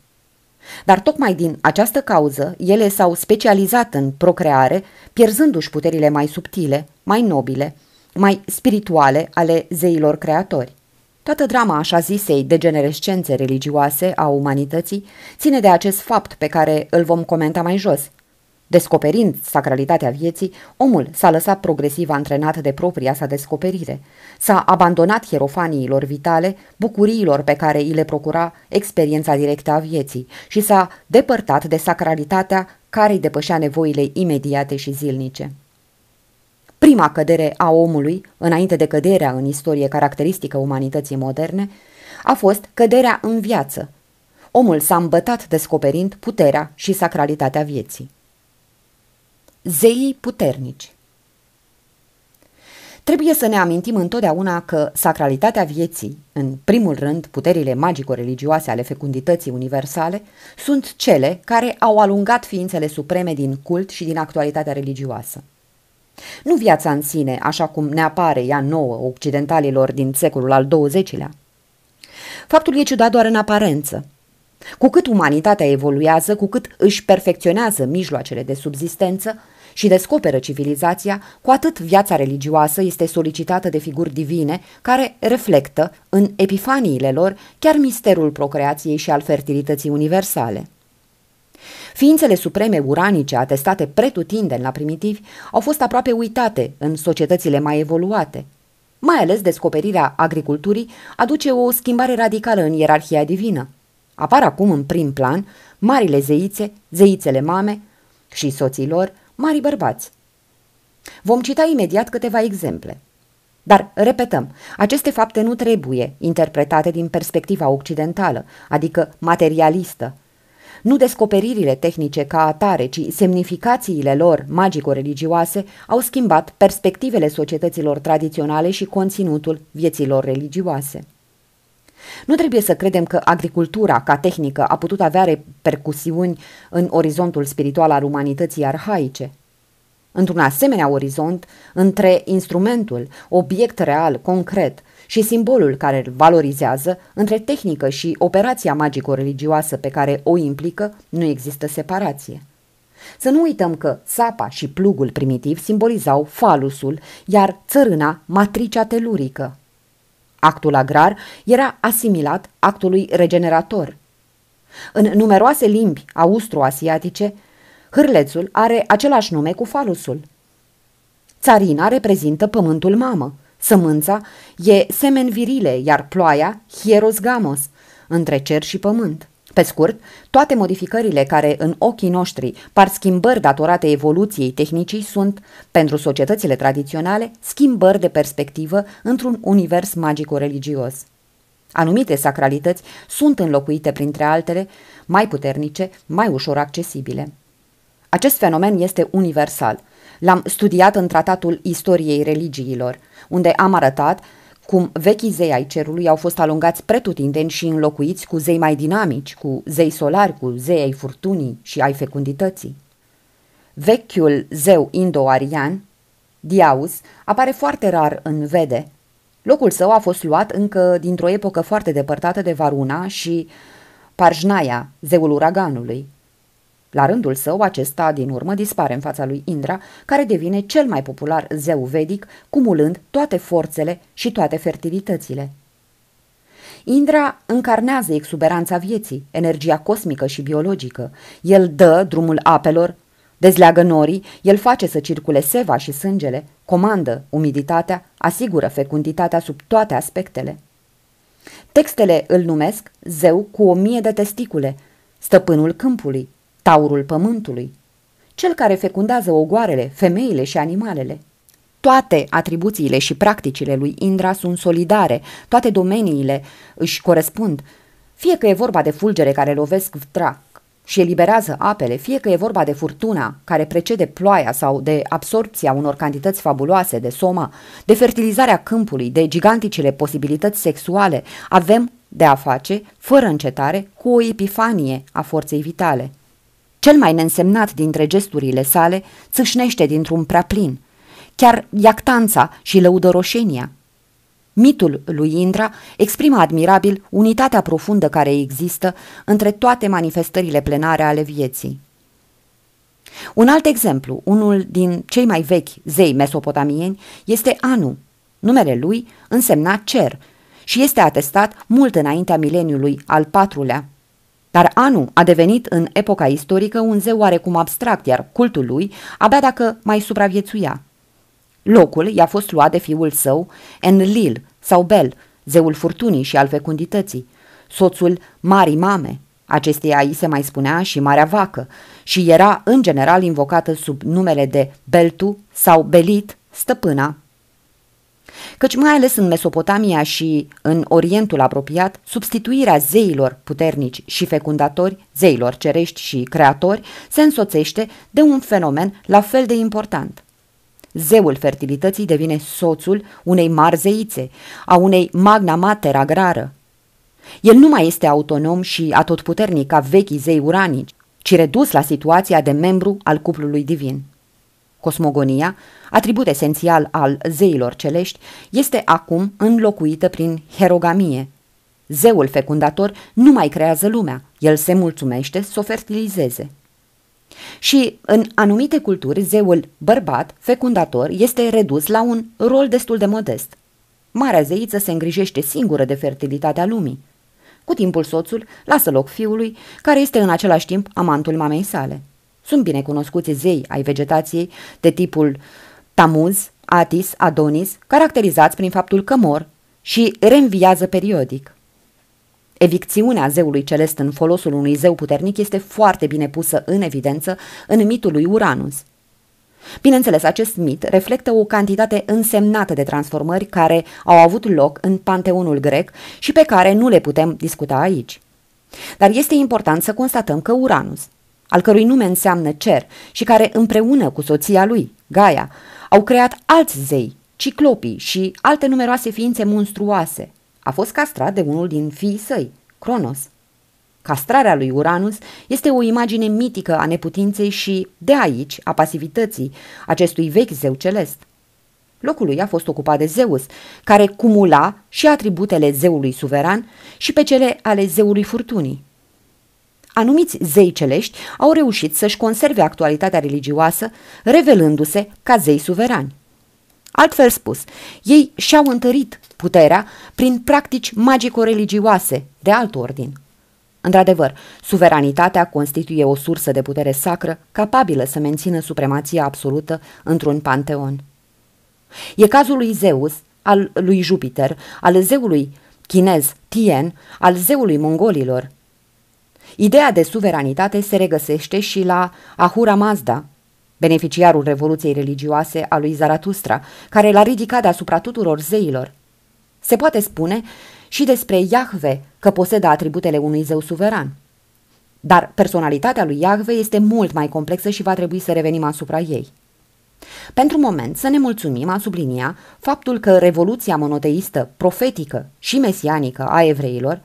Dar tocmai din această cauză, ele s-au specializat în procreare, pierzându-și puterile mai subtile, mai nobile, mai spirituale ale zeilor creatori. Toată drama așa zisei degenerescențe religioase a umanității ține de acest fapt pe care îl vom comenta mai jos – Descoperind sacralitatea vieții, omul s-a lăsat progresiv antrenat de propria sa descoperire. S-a abandonat hierofaniilor vitale, bucuriilor pe care îi le procura experiența directă a vieții și s-a depărtat de sacralitatea care îi depășea nevoile imediate și zilnice. Prima cădere a omului, înainte de căderea în istorie caracteristică umanității moderne, a fost căderea în viață. Omul s-a îmbătat descoperind puterea și sacralitatea vieții. Zeii puternici Trebuie să ne amintim întotdeauna că sacralitatea vieții, în primul rând puterile magico-religioase ale fecundității universale, sunt cele care au alungat ființele supreme din cult și din actualitatea religioasă. Nu viața în sine, așa cum ne apare ea nouă occidentalilor din secolul al XX-lea. Faptul e ciudat doar în aparență. Cu cât umanitatea evoluează, cu cât își perfecționează mijloacele de subzistență, și descoperă civilizația, cu atât viața religioasă este solicitată de figuri divine care reflectă în epifaniile lor chiar misterul procreației și al fertilității universale. Ființele supreme uranice atestate pretutindeni la primitivi au fost aproape uitate în societățile mai evoluate. Mai ales descoperirea agriculturii aduce o schimbare radicală în ierarhia divină. Apar acum în prim plan marile zeițe, zeițele mame și soților, mari bărbați. Vom cita imediat câteva exemple. Dar, repetăm, aceste fapte nu trebuie interpretate din perspectiva occidentală, adică materialistă, nu descoperirile tehnice ca atare, ci semnificațiile lor magico-religioase au schimbat perspectivele societăților tradiționale și conținutul vieților religioase. Nu trebuie să credem că agricultura, ca tehnică, a putut avea repercusiuni în orizontul spiritual al umanității arhaice. Într-un asemenea orizont, între instrumentul, obiect real, concret, și simbolul care îl valorizează, între tehnică și operația magico-religioasă pe care o implică, nu există separație. Să nu uităm că sapa și plugul primitiv simbolizau falusul, iar țărâna matricea telurică. Actul agrar era asimilat actului regenerator. În numeroase limbi austro-asiatice, hârlețul are același nume cu falusul. Țarina reprezintă pământul mamă, Sămânța e semen virile, iar ploaia hieros gamos, între cer și pământ. Pe scurt, toate modificările care în ochii noștri par schimbări datorate evoluției tehnicii sunt, pentru societățile tradiționale, schimbări de perspectivă într-un univers magico-religios. Anumite sacralități sunt înlocuite printre altele, mai puternice, mai ușor accesibile. Acest fenomen este universal – L-am studiat în tratatul istoriei religiilor, unde am arătat cum vechii zei ai cerului au fost alungați pretutindeni și înlocuiți cu zei mai dinamici, cu zei solari, cu zei ai furtunii și ai fecundității. Vechiul zeu indo-arian, Diaus, apare foarte rar în Vede. Locul său a fost luat încă dintr-o epocă foarte depărtată de Varuna și Parjnaya, zeul uraganului. La rândul său, acesta din urmă dispare în fața lui Indra, care devine cel mai popular zeu vedic, cumulând toate forțele și toate fertilitățile. Indra încarnează exuberanța vieții, energia cosmică și biologică. El dă drumul apelor, dezleagă norii, el face să circule seva și sângele, comandă umiditatea, asigură fecunditatea sub toate aspectele. Textele îl numesc zeu cu o mie de testicule, stăpânul câmpului, taurul pământului, cel care fecundează ogoarele, femeile și animalele. Toate atribuțiile și practicile lui Indra sunt solidare, toate domeniile își corespund, fie că e vorba de fulgere care lovesc trac și eliberează apele, fie că e vorba de furtuna care precede ploaia sau de absorpția unor cantități fabuloase de soma, de fertilizarea câmpului, de giganticele posibilități sexuale, avem de a face, fără încetare, cu o epifanie a forței vitale. Cel mai neînsemnat dintre gesturile sale țâșnește dintr-un prea plin. Chiar iactanța și lăudăroșenia. Mitul lui Indra exprimă admirabil unitatea profundă care există între toate manifestările plenare ale vieții. Un alt exemplu, unul din cei mai vechi zei mesopotamieni, este Anu. Numele lui însemna cer și este atestat mult înaintea mileniului al patrulea dar Anu a devenit în epoca istorică un zeu oarecum abstract, iar cultul lui abia dacă mai supraviețuia. Locul i-a fost luat de fiul său, Enlil sau Bel, zeul furtunii și al fecundității, soțul Marii Mame, acesteia îi se mai spunea și Marea Vacă, și era în general invocată sub numele de Beltu sau Belit, stăpâna căci mai ales în Mesopotamia și în Orientul apropiat, substituirea zeilor puternici și fecundatori, zeilor cerești și creatori, se însoțește de un fenomen la fel de important. Zeul fertilității devine soțul unei mari zeițe, a unei magna mater agrară. El nu mai este autonom și atotputernic ca vechii zei uranici, ci redus la situația de membru al cuplului divin. Cosmogonia, atribut esențial al zeilor celești, este acum înlocuită prin herogamie. Zeul fecundator nu mai creează lumea, el se mulțumește să o fertilizeze. Și în anumite culturi, zeul bărbat, fecundator, este redus la un rol destul de modest. Marea zeiță se îngrijește singură de fertilitatea lumii. Cu timpul soțul lasă loc fiului, care este în același timp amantul mamei sale. Sunt binecunoscuți zei ai vegetației de tipul Tamuz, Atis, Adonis, caracterizați prin faptul că mor și reînviază periodic. Evicțiunea zeului celest în folosul unui zeu puternic este foarte bine pusă în evidență în mitul lui Uranus. Bineînțeles, acest mit reflectă o cantitate însemnată de transformări care au avut loc în panteonul grec și pe care nu le putem discuta aici. Dar este important să constatăm că Uranus, al cărui nume înseamnă cer și care împreună cu soția lui, Gaia, au creat alți zei, ciclopii și alte numeroase ființe monstruoase. A fost castrat de unul din fiii săi, Cronos. Castrarea lui Uranus este o imagine mitică a neputinței și, de aici, a pasivității acestui vechi zeu celest. Locul lui a fost ocupat de Zeus, care cumula și atributele zeului suveran și pe cele ale zeului furtunii. Anumiți zei celești au reușit să-și conserve actualitatea religioasă, revelându-se ca zei suverani. Altfel spus, ei și-au întărit puterea prin practici magico-religioase de alt ordin. Într-adevăr, suveranitatea constituie o sursă de putere sacră capabilă să mențină supremația absolută într-un panteon. E cazul lui Zeus, al lui Jupiter, al zeului chinez Tien, al zeului mongolilor, Ideea de suveranitate se regăsește și la Ahura Mazda, beneficiarul revoluției religioase a lui Zaratustra, care l-a ridicat deasupra tuturor zeilor. Se poate spune și despre Iahve că posedă atributele unui zeu suveran. Dar personalitatea lui Iahve este mult mai complexă și va trebui să revenim asupra ei. Pentru moment să ne mulțumim a sublinia faptul că revoluția monoteistă, profetică și mesianică a evreilor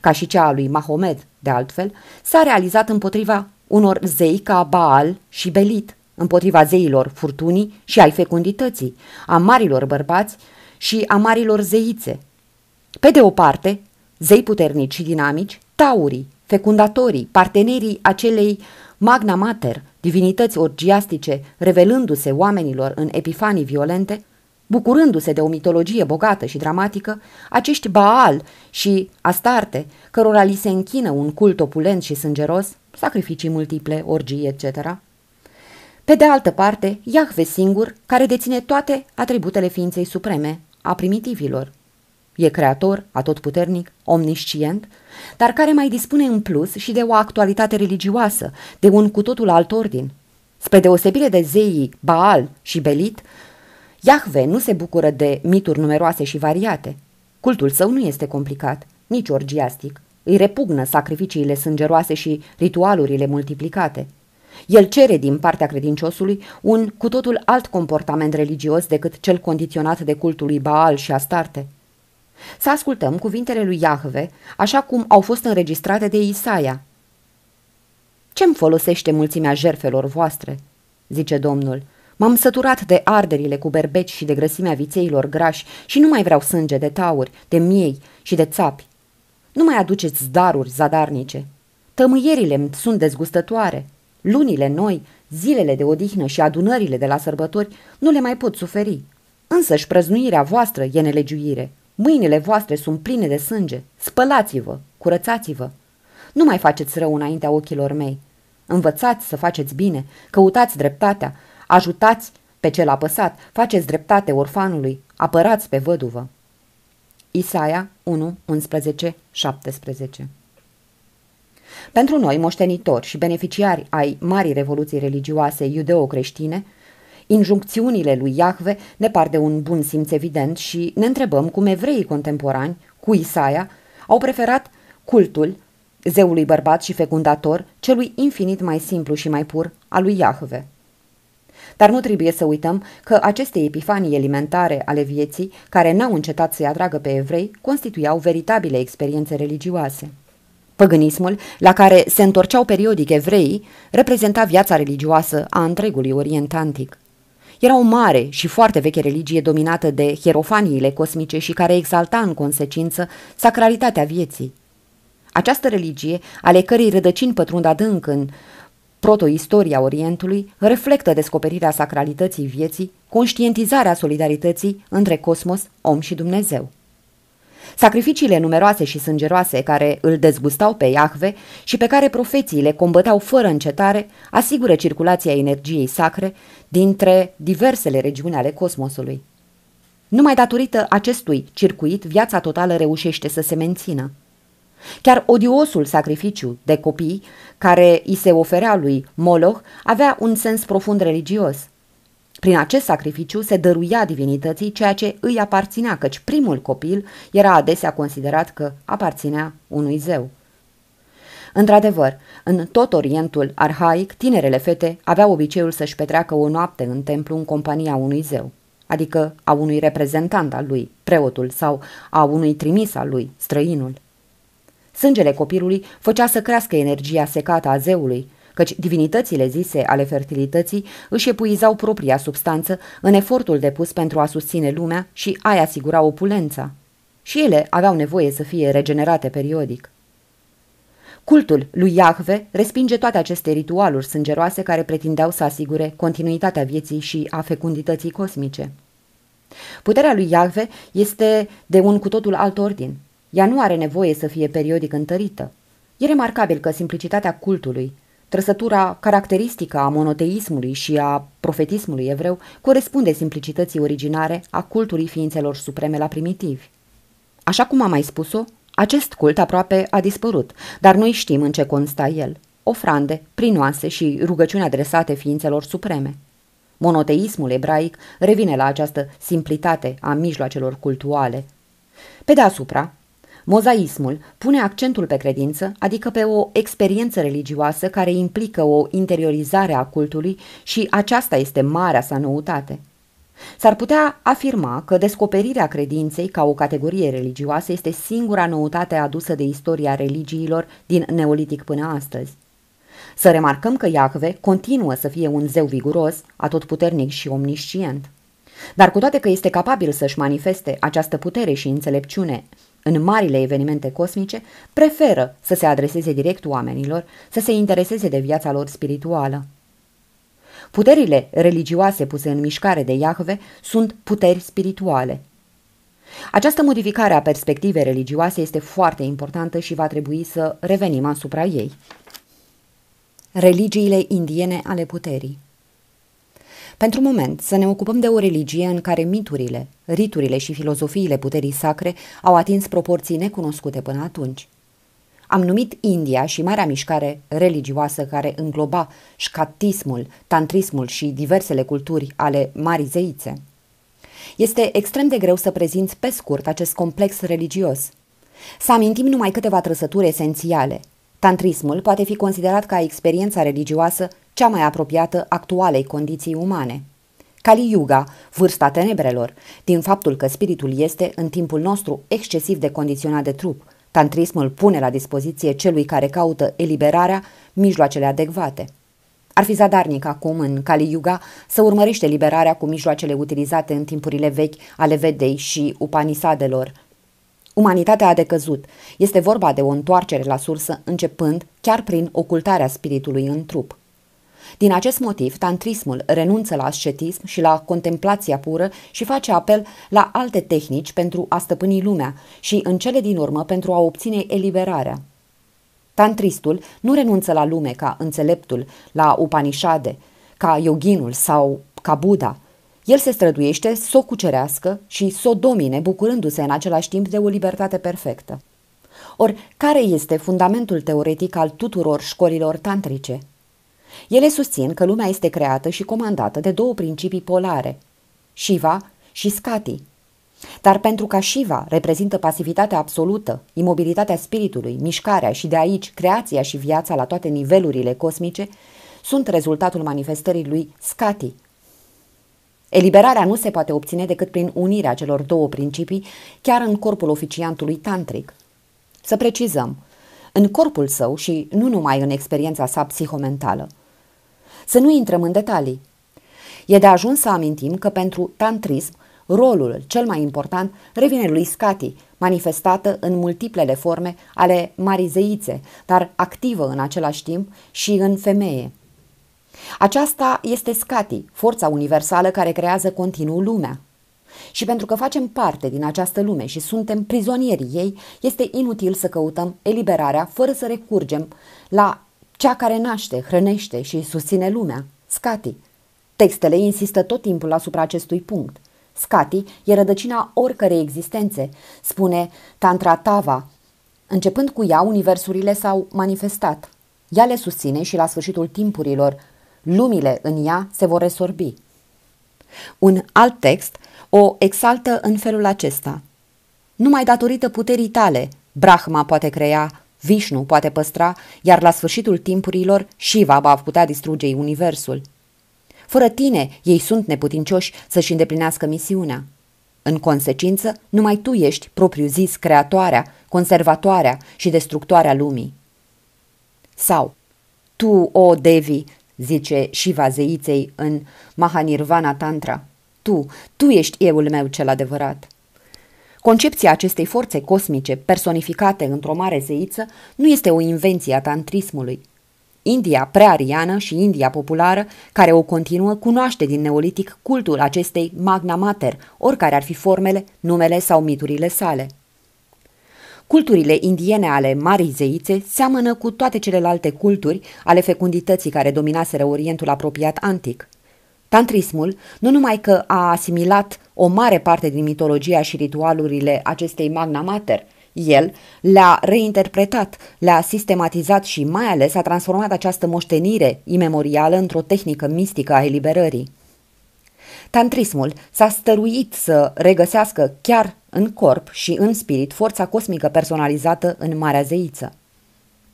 ca și cea a lui Mahomed, de altfel, s-a realizat împotriva unor zei ca Baal și Belit, împotriva zeilor furtunii și ai fecundității, a marilor bărbați și a marilor zeițe. Pe de o parte, zei puternici și dinamici, taurii, fecundatorii, partenerii acelei magna mater, divinități orgiastice, revelându-se oamenilor în epifanii violente, Bucurându-se de o mitologie bogată și dramatică, acești Baal și Astarte, cărora li se închină un cult opulent și sângeros, sacrificii multiple, orgii, etc. Pe de altă parte, Iahve singur, care deține toate atributele ființei supreme, a primitivilor. E creator, atotputernic, omniscient, dar care mai dispune în plus și de o actualitate religioasă, de un cu totul alt ordin. Spre deosebire de zeii Baal și Belit, Iahve nu se bucură de mituri numeroase și variate. Cultul său nu este complicat, nici orgiastic. Îi repugnă sacrificiile sângeroase și ritualurile multiplicate. El cere din partea credinciosului un cu totul alt comportament religios decât cel condiționat de cultul lui Baal și Astarte. Să ascultăm cuvintele lui Iahve, așa cum au fost înregistrate de Isaia. Ce-mi folosește mulțimea jerfelor voastre?" zice Domnul. M-am săturat de arderile cu berbeci și de grăsimea vițeilor grași și nu mai vreau sânge de tauri, de miei și de țapi. Nu mai aduceți daruri zadarnice. Tămâierile sunt dezgustătoare. Lunile noi, zilele de odihnă și adunările de la sărbători nu le mai pot suferi. Însă și prăznuirea voastră e nelegiuire. Mâinile voastre sunt pline de sânge. Spălați-vă, curățați-vă. Nu mai faceți rău înaintea ochilor mei. Învățați să faceți bine, căutați dreptatea, Ajutați pe cel apăsat, faceți dreptate orfanului, apărați pe văduvă. Isaia 1, 11, 17 Pentru noi, moștenitori și beneficiari ai marii revoluții religioase iudeo-creștine, injuncțiunile lui Iahve ne par de un bun simț evident și ne întrebăm cum evreii contemporani, cu Isaia, au preferat cultul zeului bărbat și fecundator, celui infinit mai simplu și mai pur, al lui Iahve. Dar nu trebuie să uităm că aceste epifanii alimentare ale vieții, care n-au încetat să-i atragă pe evrei, constituiau veritabile experiențe religioase. Păgânismul, la care se întorceau periodic evreii, reprezenta viața religioasă a întregului Orient Antic. Era o mare și foarte veche religie dominată de hierofaniile cosmice și care exalta în consecință sacralitatea vieții. Această religie, ale cărei rădăcini pătrund adânc în protoistoria Orientului reflectă descoperirea sacralității vieții, conștientizarea solidarității între cosmos, om și Dumnezeu. Sacrificiile numeroase și sângeroase care îl dezgustau pe Iahve și pe care profeții le combăteau fără încetare asigură circulația energiei sacre dintre diversele regiuni ale cosmosului. Numai datorită acestui circuit, viața totală reușește să se mențină. Chiar odiosul sacrificiu de copii care îi se oferea lui Moloch avea un sens profund religios – prin acest sacrificiu se dăruia divinității ceea ce îi aparținea, căci primul copil era adesea considerat că aparținea unui zeu. Într-adevăr, în tot Orientul arhaic, tinerele fete aveau obiceiul să-și petreacă o noapte în templu în compania unui zeu, adică a unui reprezentant al lui, preotul, sau a unui trimis al lui, străinul. Sângele copilului făcea să crească energia secată a zeului, căci divinitățile zise ale fertilității își epuizau propria substanță în efortul depus pentru a susține lumea și a asigura opulența. Și ele aveau nevoie să fie regenerate periodic. Cultul lui Iahve respinge toate aceste ritualuri sângeroase care pretindeau să asigure continuitatea vieții și a fecundității cosmice. Puterea lui Iahve este de un cu totul alt ordin. Ea nu are nevoie să fie periodic întărită. E remarcabil că simplicitatea cultului, Trăsătura caracteristică a monoteismului și a profetismului evreu corespunde simplicității originare a cultului ființelor supreme la primitivi. Așa cum am mai spus-o, acest cult aproape a dispărut, dar noi știm în ce consta el. Ofrande, prinoase și rugăciuni adresate ființelor supreme. Monoteismul ebraic revine la această simplitate a mijloacelor cultuale. Pe deasupra, Mozaismul pune accentul pe credință, adică pe o experiență religioasă care implică o interiorizare a cultului și aceasta este marea sa noutate. S-ar putea afirma că descoperirea credinței ca o categorie religioasă este singura noutate adusă de istoria religiilor din Neolitic până astăzi. Să remarcăm că Iacve continuă să fie un zeu viguros, atotputernic și omniscient. Dar cu toate că este capabil să-și manifeste această putere și înțelepciune în marile evenimente cosmice, preferă să se adreseze direct oamenilor, să se intereseze de viața lor spirituală. Puterile religioase puse în mișcare de Iahve sunt puteri spirituale. Această modificare a perspectivei religioase este foarte importantă și va trebui să revenim asupra ei. Religiile indiene ale puterii pentru moment, să ne ocupăm de o religie în care miturile, riturile și filozofiile puterii sacre au atins proporții necunoscute până atunci. Am numit India și marea mișcare religioasă care îngloba șcatismul, tantrismul și diversele culturi ale Marii Zeițe. Este extrem de greu să prezinți pe scurt acest complex religios. Să amintim numai câteva trăsături esențiale. Tantrismul poate fi considerat ca experiența religioasă cea mai apropiată actualei condiții umane. Kali Yuga, vârsta tenebrelor, din faptul că spiritul este, în timpul nostru, excesiv de condiționat de trup, tantrismul pune la dispoziție celui care caută eliberarea mijloacele adecvate. Ar fi zadarnic acum, în Kali Yuga, să urmărește liberarea cu mijloacele utilizate în timpurile vechi ale Vedei și Upanisadelor. Umanitatea a decăzut. Este vorba de o întoarcere la sursă, începând chiar prin ocultarea spiritului în trup. Din acest motiv, tantrismul renunță la ascetism și la contemplația pură și face apel la alte tehnici pentru a stăpâni lumea și, în cele din urmă, pentru a obține eliberarea. Tantristul nu renunță la lume ca înțeleptul, la Upanishade, ca yoginul sau ca Buddha. El se străduiește să o cucerească și să o domine, bucurându-se în același timp de o libertate perfectă. Ori, care este fundamentul teoretic al tuturor școlilor tantrice? Ele susțin că lumea este creată și comandată de două principii polare, Shiva și Skati. Dar pentru ca Shiva reprezintă pasivitatea absolută, imobilitatea spiritului, mișcarea și de aici creația și viața la toate nivelurile cosmice, sunt rezultatul manifestării lui Skati. Eliberarea nu se poate obține decât prin unirea celor două principii chiar în corpul oficiantului tantric. Să precizăm, în corpul său și nu numai în experiența sa psihomentală. Să nu intrăm în detalii. E de ajuns să amintim că pentru tantrism, rolul cel mai important revine lui Scati, manifestată în multiplele forme ale marizeițe, dar activă în același timp și în femeie. Aceasta este Scati, forța universală care creează continuu lumea. Și pentru că facem parte din această lume și suntem prizonierii ei, este inutil să căutăm eliberarea fără să recurgem la cea care naște, hrănește și susține lumea, Scati. Textele insistă tot timpul asupra acestui punct. Scati e rădăcina oricărei existențe, spune Tantra Tava. Începând cu ea, universurile s-au manifestat. Ea le susține și la sfârșitul timpurilor, lumile în ea se vor resorbi. Un alt text o exaltă în felul acesta. Numai datorită puterii tale, Brahma poate crea, Vishnu poate păstra, iar la sfârșitul timpurilor Shiva va putea distruge universul. Fără tine, ei sunt neputincioși să-și îndeplinească misiunea. În consecință, numai tu ești, propriu zis, creatoarea, conservatoarea și destructoarea lumii. Sau, tu, o Devi, zice Shiva zeiței în Mahanirvana Tantra, tu, tu ești euul meu cel adevărat. Concepția acestei forțe cosmice, personificate într-o mare zeiță, nu este o invenție a tantrismului. India preariană și India populară, care o continuă, cunoaște din neolitic cultul acestei magna mater, oricare ar fi formele, numele sau miturile sale. Culturile indiene ale Marii Zeițe seamănă cu toate celelalte culturi ale fecundității care dominaseră Orientul apropiat antic. Tantrismul nu numai că a asimilat o mare parte din mitologia și ritualurile acestei magna mater, el le-a reinterpretat, le-a sistematizat și mai ales a transformat această moștenire imemorială într-o tehnică mistică a eliberării. Tantrismul s-a stăruit să regăsească chiar în corp și în spirit forța cosmică personalizată în Marea Zeiță.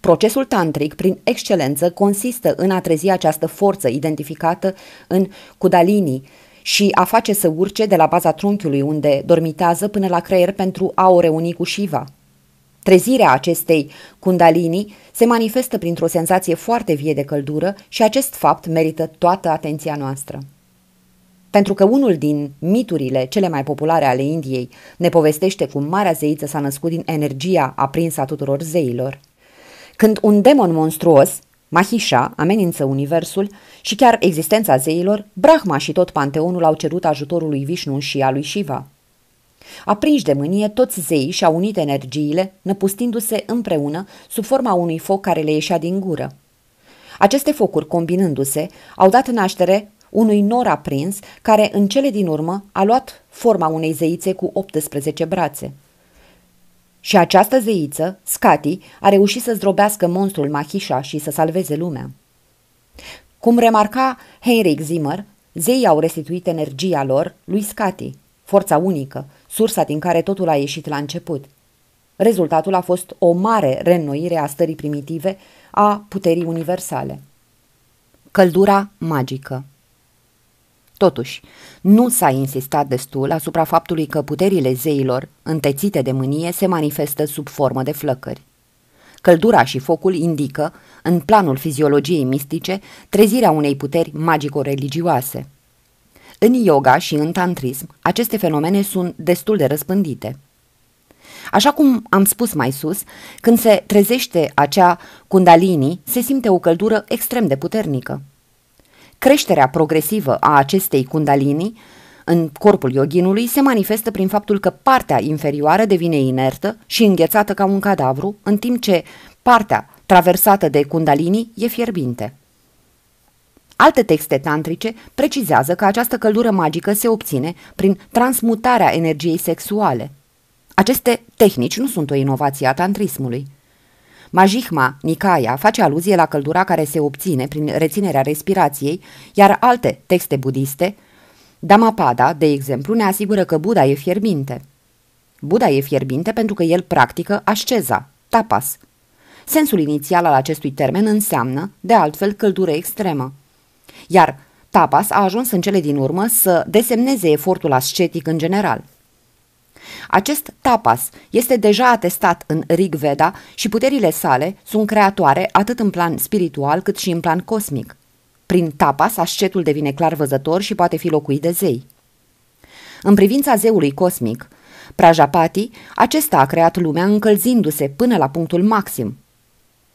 Procesul tantric, prin excelență, consistă în a trezi această forță identificată în Kundalini și a face să urce de la baza trunchiului unde dormitează până la creier pentru a o reuni cu Shiva. Trezirea acestei Kundalini se manifestă printr-o senzație foarte vie de căldură și acest fapt merită toată atenția noastră. Pentru că unul din miturile cele mai populare ale Indiei ne povestește cum Marea Zeiță s-a născut din energia aprinsă a tuturor zeilor. Când un demon monstruos, Mahisha, amenință universul și chiar existența zeilor, Brahma și tot panteonul au cerut ajutorul lui Vishnu și a lui Shiva. Aprinși de mânie, toți zeii și-au unit energiile, năpustindu-se împreună sub forma unui foc care le ieșea din gură. Aceste focuri, combinându-se, au dat naștere unui nor aprins, care în cele din urmă a luat forma unei zeițe cu 18 brațe. Și această zeiță, Scati, a reușit să zdrobească monstrul Mahisha și să salveze lumea. Cum remarca Heinrich Zimmer, zeii au restituit energia lor lui Scati, forța unică, sursa din care totul a ieșit la început. Rezultatul a fost o mare reînnoire a stării primitive a puterii universale. Căldura magică Totuși, nu s-a insistat destul asupra faptului că puterile zeilor, întețite de mânie, se manifestă sub formă de flăcări. Căldura și focul indică, în planul fiziologiei mistice, trezirea unei puteri magico-religioase. În yoga și în tantrism, aceste fenomene sunt destul de răspândite. Așa cum am spus mai sus, când se trezește acea kundalini, se simte o căldură extrem de puternică. Creșterea progresivă a acestei kundalini în corpul yoginului se manifestă prin faptul că partea inferioară devine inertă și înghețată ca un cadavru, în timp ce partea traversată de kundalini e fierbinte. Alte texte tantrice precizează că această căldură magică se obține prin transmutarea energiei sexuale. Aceste tehnici nu sunt o inovație a tantrismului. Majihma Nikaya face aluzie la căldura care se obține prin reținerea respirației, iar alte texte budiste, Dhammapada, de exemplu, ne asigură că Buddha e fierbinte. Buddha e fierbinte pentru că el practică asceza, tapas. Sensul inițial al acestui termen înseamnă, de altfel, căldură extremă. Iar tapas a ajuns în cele din urmă să desemneze efortul ascetic în general – acest tapas este deja atestat în Rig Veda și puterile sale sunt creatoare atât în plan spiritual cât și în plan cosmic. Prin tapas, ascetul devine clar văzător și poate fi locuit de zei. În privința zeului cosmic, Prajapati, acesta a creat lumea încălzindu-se până la punctul maxim.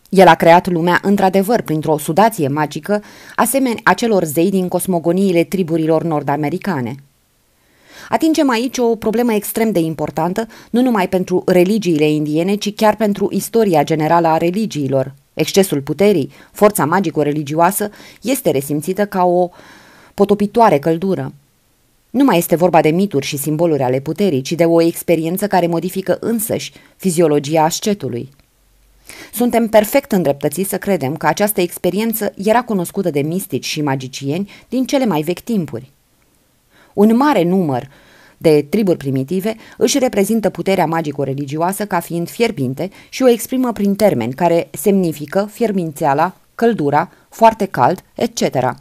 El a creat lumea într-adevăr printr-o sudație magică, asemeni acelor zei din cosmogoniile triburilor nord-americane. Atingem aici o problemă extrem de importantă, nu numai pentru religiile indiene, ci chiar pentru istoria generală a religiilor. Excesul puterii, forța magico-religioasă, este resimțită ca o potopitoare căldură. Nu mai este vorba de mituri și simboluri ale puterii, ci de o experiență care modifică însăși fiziologia ascetului. Suntem perfect îndreptățiți să credem că această experiență era cunoscută de mistici și magicieni din cele mai vechi timpuri. Un mare număr de triburi primitive își reprezintă puterea magico-religioasă ca fiind fierbinte și o exprimă prin termeni care semnifică fierbințeala, căldura, foarte cald, etc.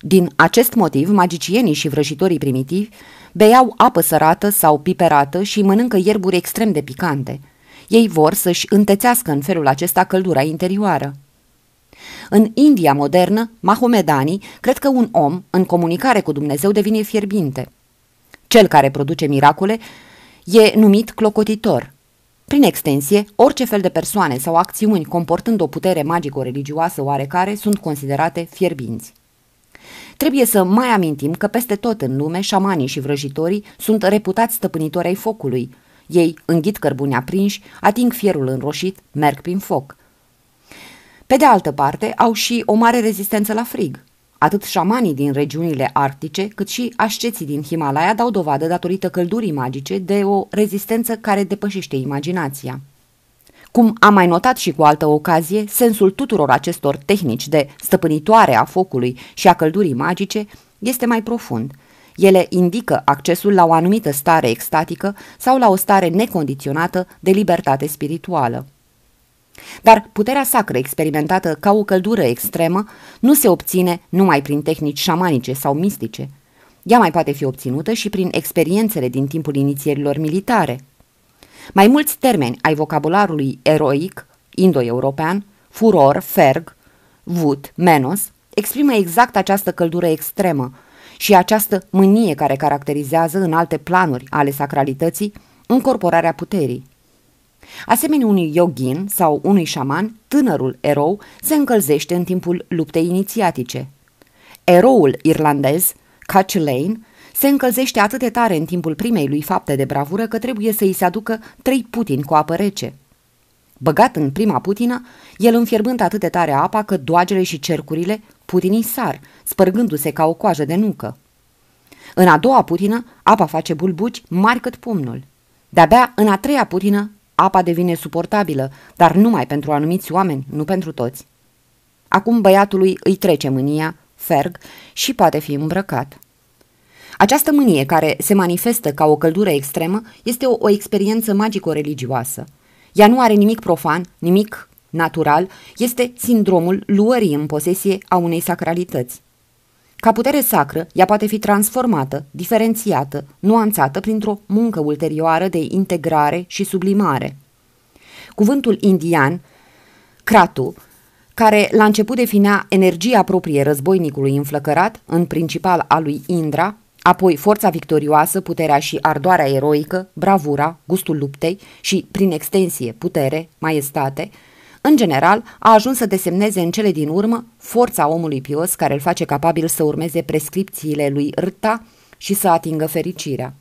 Din acest motiv, magicienii și vrăjitorii primitivi beau apă sărată sau piperată și mănâncă ierburi extrem de picante. Ei vor să-și întețească în felul acesta căldura interioară. În India modernă, mahomedanii cred că un om, în comunicare cu Dumnezeu, devine fierbinte. Cel care produce miracole e numit clocotitor. Prin extensie, orice fel de persoane sau acțiuni comportând o putere magico-religioasă oarecare sunt considerate fierbinți. Trebuie să mai amintim că peste tot în lume, șamanii și vrăjitorii sunt reputați stăpânitori ai focului. Ei înghit cărbuni aprinși, ating fierul înroșit, merg prin foc. Pe de altă parte, au și o mare rezistență la frig. Atât șamanii din regiunile arctice, cât și asceții din Himalaya dau dovadă, datorită căldurii magice, de o rezistență care depășește imaginația. Cum am mai notat și cu altă ocazie, sensul tuturor acestor tehnici de stăpânitoare a focului și a căldurii magice este mai profund. Ele indică accesul la o anumită stare extatică sau la o stare necondiționată de libertate spirituală. Dar puterea sacră experimentată ca o căldură extremă nu se obține numai prin tehnici șamanice sau mistice. Ea mai poate fi obținută și prin experiențele din timpul inițierilor militare – mai mulți termeni ai vocabularului eroic, indo-european, furor, ferg, vut, menos, exprimă exact această căldură extremă și această mânie care caracterizează în alte planuri ale sacralității încorporarea puterii. Asemenea unui yogin sau unui șaman, tânărul erou se încălzește în timpul luptei inițiatice. Eroul irlandez, Catch Lane, se încălzește atât de tare în timpul primei lui fapte de bravură că trebuie să îi se aducă trei putini cu apă rece. Băgat în prima putină, el înfierbând atât de tare apa că doagele și cercurile putinii sar, spărgându-se ca o coajă de nucă. În a doua putină, apa face bulbuci mari cât pumnul. De-abia în a treia putină, apa devine suportabilă, dar numai pentru anumiți oameni, nu pentru toți. Acum băiatului îi trece mânia, ferg, și poate fi îmbrăcat. Această mânie care se manifestă ca o căldură extremă este o, o experiență magico-religioasă. Ea nu are nimic profan, nimic natural, este sindromul luării în posesie a unei sacralități. Ca putere sacră, ea poate fi transformată, diferențiată, nuanțată printr-o muncă ulterioară de integrare și sublimare. Cuvântul indian, kratu, care la început definea energia proprie războinicului înflăcărat, în principal a lui Indra, Apoi forța victorioasă, puterea și ardoarea eroică, bravura, gustul luptei și, prin extensie, putere, maestate, în general, a ajuns să desemneze în cele din urmă forța omului pios care îl face capabil să urmeze prescripțiile lui Rta și să atingă fericirea.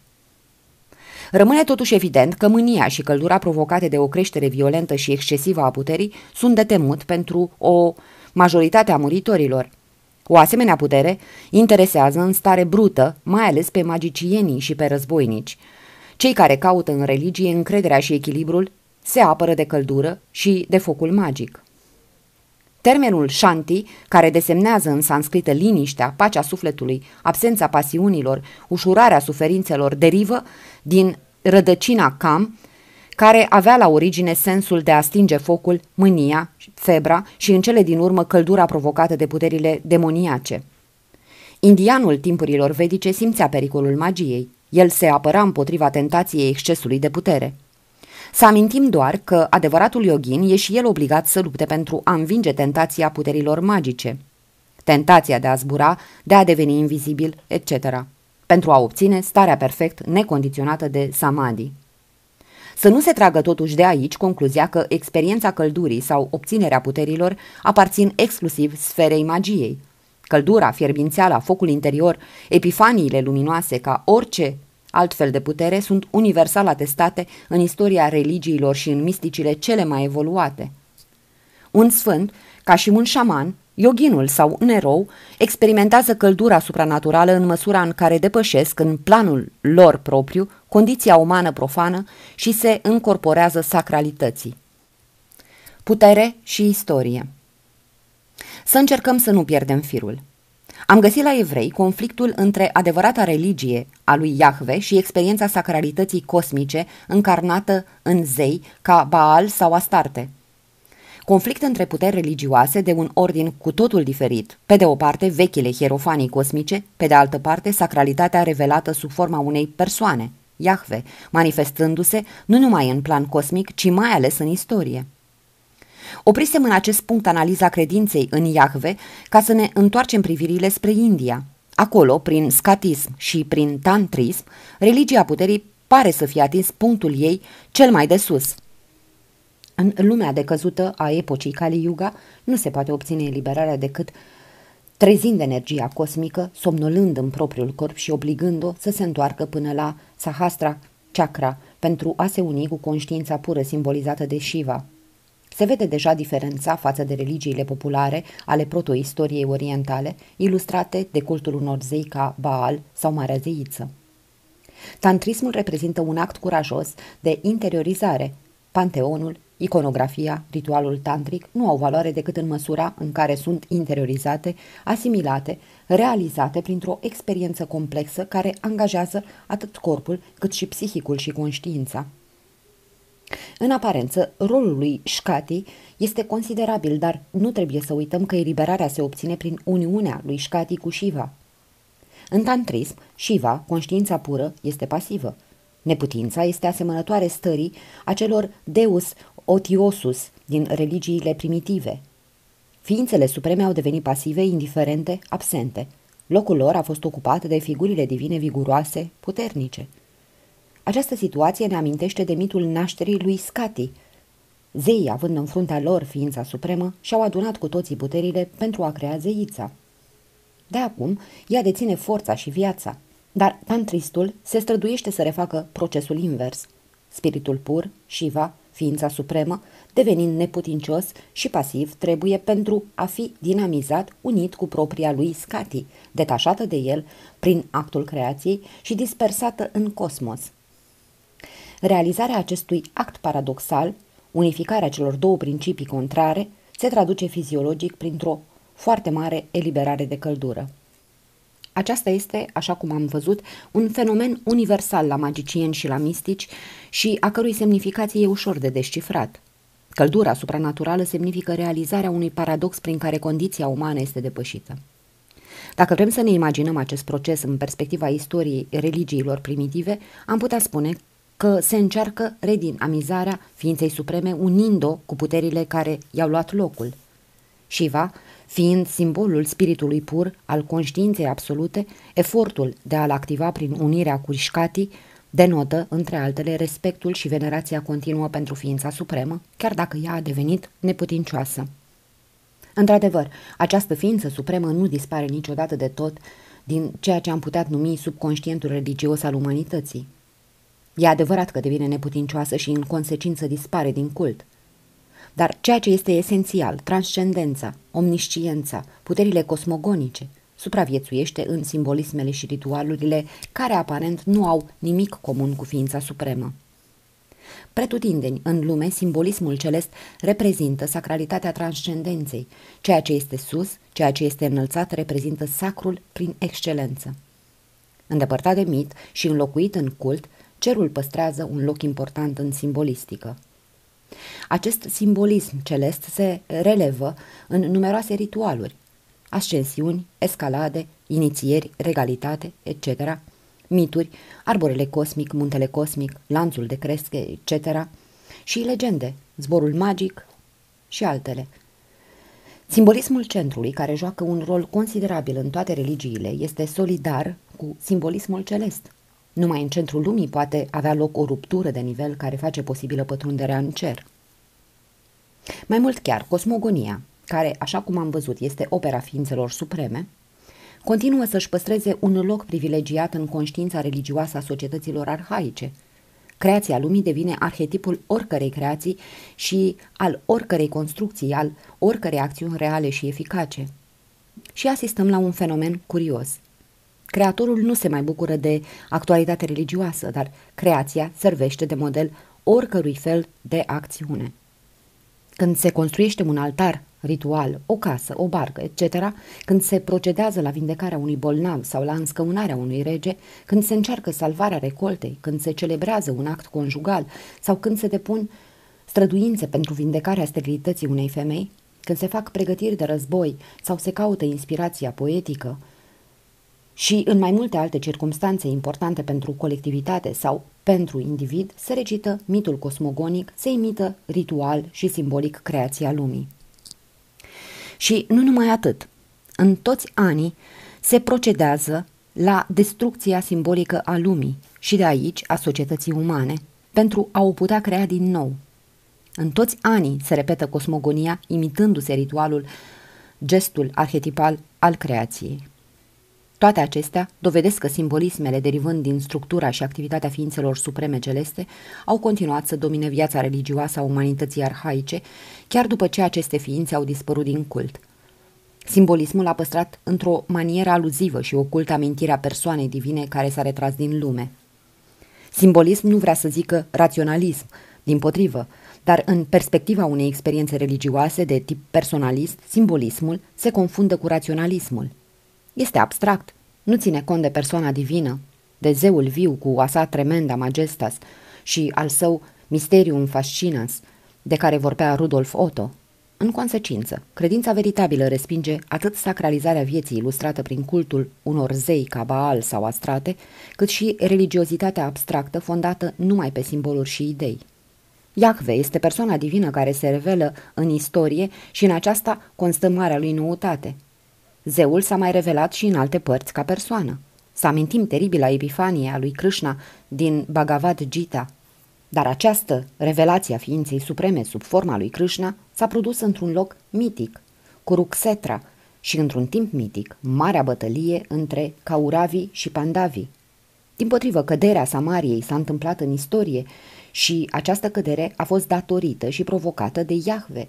Rămâne totuși evident că mânia și căldura provocate de o creștere violentă și excesivă a puterii sunt de temut pentru o majoritate a muritorilor – o asemenea putere interesează în stare brută, mai ales pe magicienii și pe războinici. Cei care caută în religie încrederea și echilibrul se apără de căldură și de focul magic. Termenul shanti, care desemnează în sanscrită liniștea, pacea sufletului, absența pasiunilor, ușurarea suferințelor, derivă din rădăcina cam, care avea la origine sensul de a stinge focul, mânia, febra și în cele din urmă căldura provocată de puterile demoniace. Indianul timpurilor vedice simțea pericolul magiei. El se apăra împotriva tentației excesului de putere. Să amintim doar că adevăratul yogin e și el obligat să lupte pentru a învinge tentația puterilor magice. Tentația de a zbura, de a deveni invizibil, etc. Pentru a obține starea perfect necondiționată de samadhi. Să nu se tragă totuși de aici concluzia că experiența căldurii sau obținerea puterilor aparțin exclusiv sferei magiei. Căldura, fierbințeala, focul interior, epifaniile luminoase ca orice altfel de putere sunt universal atestate în istoria religiilor și în misticile cele mai evoluate. Un sfânt, ca și un șaman, Yoghinul sau un erou experimentează căldura supranaturală în măsura în care depășesc în planul lor propriu condiția umană profană și se încorporează sacralității. Putere și istorie Să încercăm să nu pierdem firul. Am găsit la evrei conflictul între adevărata religie a lui Iahve și experiența sacralității cosmice încarnată în zei ca Baal sau Astarte – conflict între puteri religioase de un ordin cu totul diferit. Pe de o parte, vechile hierofanii cosmice, pe de altă parte, sacralitatea revelată sub forma unei persoane, Iahve, manifestându-se nu numai în plan cosmic, ci mai ales în istorie. Oprisem în acest punct analiza credinței în Iahve ca să ne întoarcem privirile spre India. Acolo, prin scatism și prin tantrism, religia puterii pare să fie atins punctul ei cel mai de sus – în lumea decăzută a epocii Kali Yuga nu se poate obține eliberarea decât trezind energia cosmică, somnolând în propriul corp și obligând-o să se întoarcă până la Sahastra Chakra pentru a se uni cu conștiința pură simbolizată de Shiva. Se vede deja diferența față de religiile populare ale protoistoriei orientale, ilustrate de cultul unor zei ca Baal sau Marea Zeiță. Tantrismul reprezintă un act curajos de interiorizare. Panteonul Iconografia, ritualul tantric nu au valoare decât în măsura în care sunt interiorizate, asimilate, realizate printr-o experiență complexă care angajează atât corpul cât și psihicul și conștiința. În aparență, rolul lui Shkati este considerabil, dar nu trebuie să uităm că eliberarea se obține prin uniunea lui Shkati cu Shiva. În tantrism, Shiva, conștiința pură, este pasivă. Neputința este asemănătoare stării acelor deus otiosus din religiile primitive. Ființele supreme au devenit pasive, indiferente, absente. Locul lor a fost ocupat de figurile divine viguroase, puternice. Această situație ne amintește de mitul nașterii lui Scati. Zeii, având în fruntea lor ființa supremă, și-au adunat cu toții puterile pentru a crea zeița. De acum, ea deține forța și viața, dar Tantristul se străduiește să refacă procesul invers. Spiritul pur, Shiva, ființa supremă, devenind neputincios și pasiv, trebuie pentru a fi dinamizat, unit cu propria lui scati, detașată de el prin actul creației și dispersată în cosmos. Realizarea acestui act paradoxal, unificarea celor două principii contrare, se traduce fiziologic printr-o foarte mare eliberare de căldură. Aceasta este, așa cum am văzut, un fenomen universal la magicieni și la mistici și a cărui semnificație e ușor de descifrat. Căldura supranaturală semnifică realizarea unui paradox prin care condiția umană este depășită. Dacă vrem să ne imaginăm acest proces în perspectiva istoriei religiilor primitive, am putea spune că se încearcă redinamizarea ființei supreme unind-o cu puterile care i-au luat locul. Shiva fiind simbolul spiritului pur al conștiinței absolute, efortul de a-l activa prin unirea cu Ishkati denotă, între altele, respectul și venerația continuă pentru ființa supremă, chiar dacă ea a devenit neputincioasă. Într-adevăr, această ființă supremă nu dispare niciodată de tot din ceea ce am putea numi subconștientul religios al umanității. E adevărat că devine neputincioasă și în consecință dispare din cult – dar ceea ce este esențial, transcendența, omnisciența, puterile cosmogonice, supraviețuiește în simbolismele și ritualurile care aparent nu au nimic comun cu ființa supremă. Pretutindeni, în lume, simbolismul celest reprezintă sacralitatea transcendenței. Ceea ce este sus, ceea ce este înălțat, reprezintă sacrul prin excelență. Îndepărtat de mit și înlocuit în cult, cerul păstrează un loc important în simbolistică. Acest simbolism celest se relevă în numeroase ritualuri, ascensiuni, escalade, inițieri, regalitate, etc., mituri, arborele cosmic, muntele cosmic, lanțul de cresche, etc., și legende, zborul magic și altele. Simbolismul centrului, care joacă un rol considerabil în toate religiile, este solidar cu simbolismul celest. Numai în centrul lumii poate avea loc o ruptură de nivel care face posibilă pătrunderea în cer. Mai mult chiar, cosmogonia, care, așa cum am văzut, este opera ființelor supreme, continuă să-și păstreze un loc privilegiat în conștiința religioasă a societăților arhaice. Creația lumii devine arhetipul oricărei creații și al oricărei construcții, al oricărei acțiuni reale și eficace. Și asistăm la un fenomen curios. Creatorul nu se mai bucură de actualitate religioasă, dar creația servește de model oricărui fel de acțiune. Când se construiește un altar ritual, o casă, o barcă, etc., când se procedează la vindecarea unui bolnav sau la înscăunarea unui rege, când se încearcă salvarea recoltei, când se celebrează un act conjugal sau când se depun străduințe pentru vindecarea sterilității unei femei, când se fac pregătiri de război sau se caută inspirația poetică, și în mai multe alte circumstanțe importante pentru colectivitate sau pentru individ, se recită mitul cosmogonic, se imită ritual și simbolic creația lumii. Și nu numai atât. În toți anii se procedează la destrucția simbolică a lumii și de aici a societății umane, pentru a o putea crea din nou. În toți anii se repetă cosmogonia, imitându-se ritualul, gestul arhetipal al creației. Toate acestea dovedesc că simbolismele derivând din structura și activitatea ființelor supreme celeste au continuat să domine viața religioasă a umanității arhaice, chiar după ce aceste ființe au dispărut din cult. Simbolismul a păstrat într-o manieră aluzivă și ocultă amintirea persoanei divine care s-a retras din lume. Simbolism nu vrea să zică raționalism, din potrivă, dar în perspectiva unei experiențe religioase de tip personalist, simbolismul se confundă cu raționalismul – este abstract, nu ține cont de persoana divină, de zeul viu cu asa tremenda majestas și al său mysterium fascinans, de care vorbea Rudolf Otto. În consecință, credința veritabilă respinge atât sacralizarea vieții ilustrată prin cultul unor zei ca Baal sau Astrate, cât și religiozitatea abstractă fondată numai pe simboluri și idei. Iahve este persoana divină care se revelă în istorie și în aceasta constă marea lui noutate – Zeul s-a mai revelat și în alte părți ca persoană. Să amintim teribila epifanie a lui Krishna din Bhagavad Gita. Dar această revelație a ființei supreme sub forma lui Krishna s-a produs într-un loc mitic, Kurukshetra, și într-un timp mitic, marea bătălie între Kauravi și Pandavi. Din potrivă, căderea Samariei s-a întâmplat în istorie și această cădere a fost datorită și provocată de Iahve.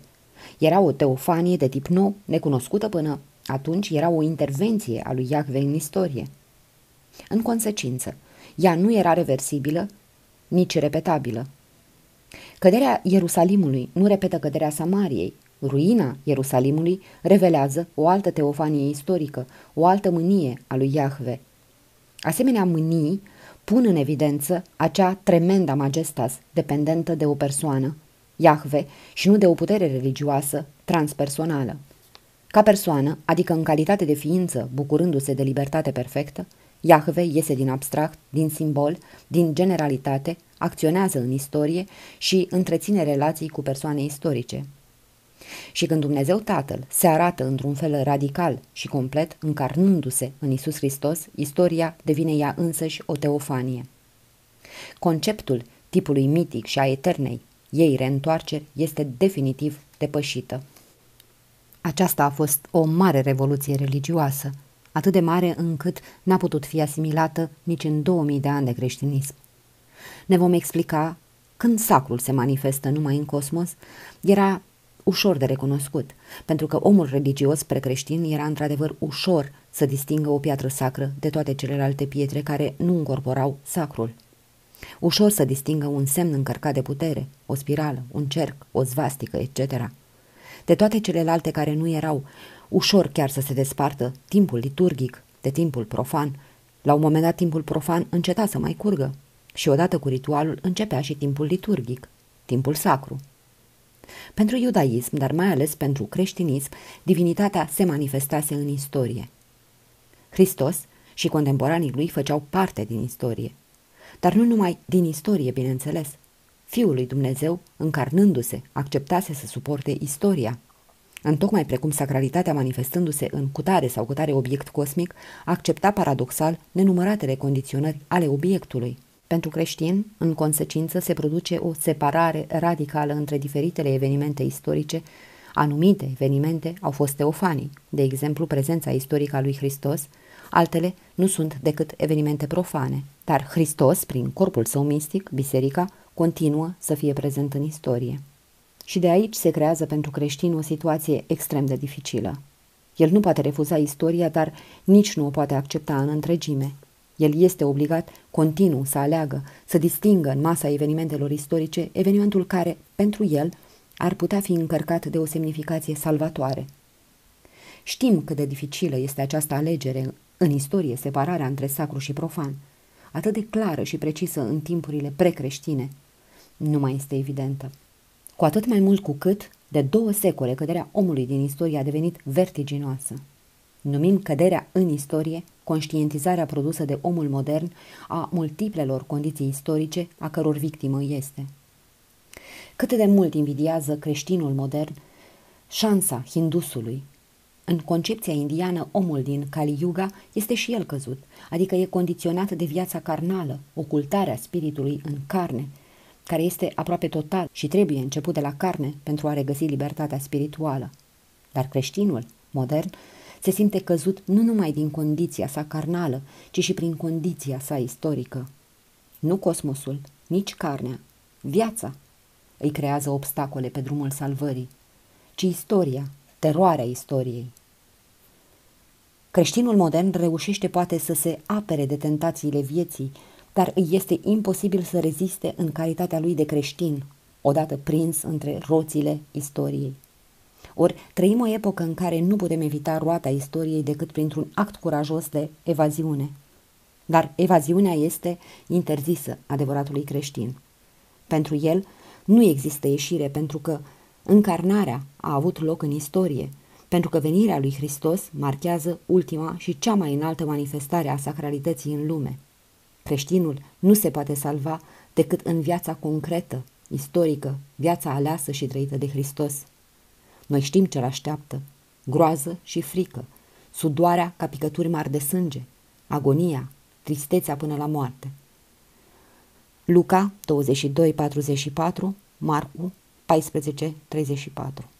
Era o teofanie de tip nou, necunoscută până atunci era o intervenție a lui Iahve în istorie. În consecință, ea nu era reversibilă, nici repetabilă. Căderea Ierusalimului nu repetă căderea Samariei. Ruina Ierusalimului revelează o altă teofanie istorică, o altă mânie a lui Iahve. Asemenea mânii pun în evidență acea tremenda majestas dependentă de o persoană, Iahve, și nu de o putere religioasă transpersonală. Ca persoană, adică în calitate de ființă, bucurându-se de libertate perfectă, Iahve iese din abstract, din simbol, din generalitate, acționează în istorie și întreține relații cu persoane istorice. Și când Dumnezeu Tatăl se arată într-un fel radical și complet, încarnându-se în Isus Hristos, istoria devine ea însăși o teofanie. Conceptul tipului mitic și a eternei ei reîntoarceri este definitiv depășită. Aceasta a fost o mare revoluție religioasă, atât de mare încât n-a putut fi asimilată nici în 2000 de ani de creștinism. Ne vom explica când sacrul se manifestă numai în cosmos, era ușor de recunoscut, pentru că omul religios precreștin era într-adevăr ușor să distingă o piatră sacră de toate celelalte pietre care nu încorporau sacrul. Ușor să distingă un semn încărcat de putere, o spirală, un cerc, o zvastică, etc de toate celelalte care nu erau, ușor chiar să se despartă timpul liturgic de timpul profan. La un moment dat timpul profan înceta să mai curgă și odată cu ritualul începea și timpul liturgic, timpul sacru. Pentru iudaism, dar mai ales pentru creștinism, divinitatea se manifestase în istorie. Hristos și contemporanii lui făceau parte din istorie. Dar nu numai din istorie, bineînțeles. Fiul lui Dumnezeu, încarnându-se, acceptase să suporte istoria. Întocmai precum sacralitatea manifestându-se în cutare sau cutare obiect cosmic, accepta paradoxal nenumăratele condiționări ale obiectului. Pentru creștin, în consecință, se produce o separare radicală între diferitele evenimente istorice. Anumite evenimente au fost teofanii, de exemplu prezența istorică a lui Hristos, altele nu sunt decât evenimente profane, dar Hristos, prin corpul său mistic, biserica, continuă să fie prezent în istorie. Și de aici se creează pentru creștin o situație extrem de dificilă. El nu poate refuza istoria, dar nici nu o poate accepta în întregime. El este obligat continuu să aleagă, să distingă în masa evenimentelor istorice evenimentul care, pentru el, ar putea fi încărcat de o semnificație salvatoare. Știm cât de dificilă este această alegere în istorie, separarea între sacru și profan, atât de clară și precisă în timpurile precreștine, nu mai este evidentă. Cu atât mai mult cu cât, de două secole, căderea omului din istorie a devenit vertiginoasă. Numim căderea în istorie conștientizarea produsă de omul modern a multiplelor condiții istorice a căror victimă este. Cât de mult invidiază creștinul modern șansa hindusului. În concepția indiană, omul din Kali Yuga este și el căzut, adică e condiționat de viața carnală, ocultarea spiritului în carne, care este aproape total și trebuie început de la carne pentru a regăsi libertatea spirituală. Dar creștinul, modern, se simte căzut nu numai din condiția sa carnală, ci și prin condiția sa istorică. Nu cosmosul, nici carnea, viața îi creează obstacole pe drumul salvării, ci istoria, teroarea istoriei. Creștinul modern reușește poate să se apere de tentațiile vieții, dar îi este imposibil să reziste în calitatea lui de creștin, odată prins între roțile istoriei. Ori trăim o epocă în care nu putem evita roata istoriei decât printr-un act curajos de evaziune. Dar evaziunea este interzisă adevăratului creștin. Pentru el nu există ieșire pentru că încarnarea a avut loc în istorie, pentru că venirea lui Hristos marchează ultima și cea mai înaltă manifestare a sacralității în lume. Creștinul nu se poate salva decât în viața concretă, istorică, viața aleasă și trăită de Hristos. Noi știm ce-l așteaptă, groază și frică, sudoarea ca picături mari de sânge, agonia, tristețea până la moarte. Luca 22:44, Marcu 14:34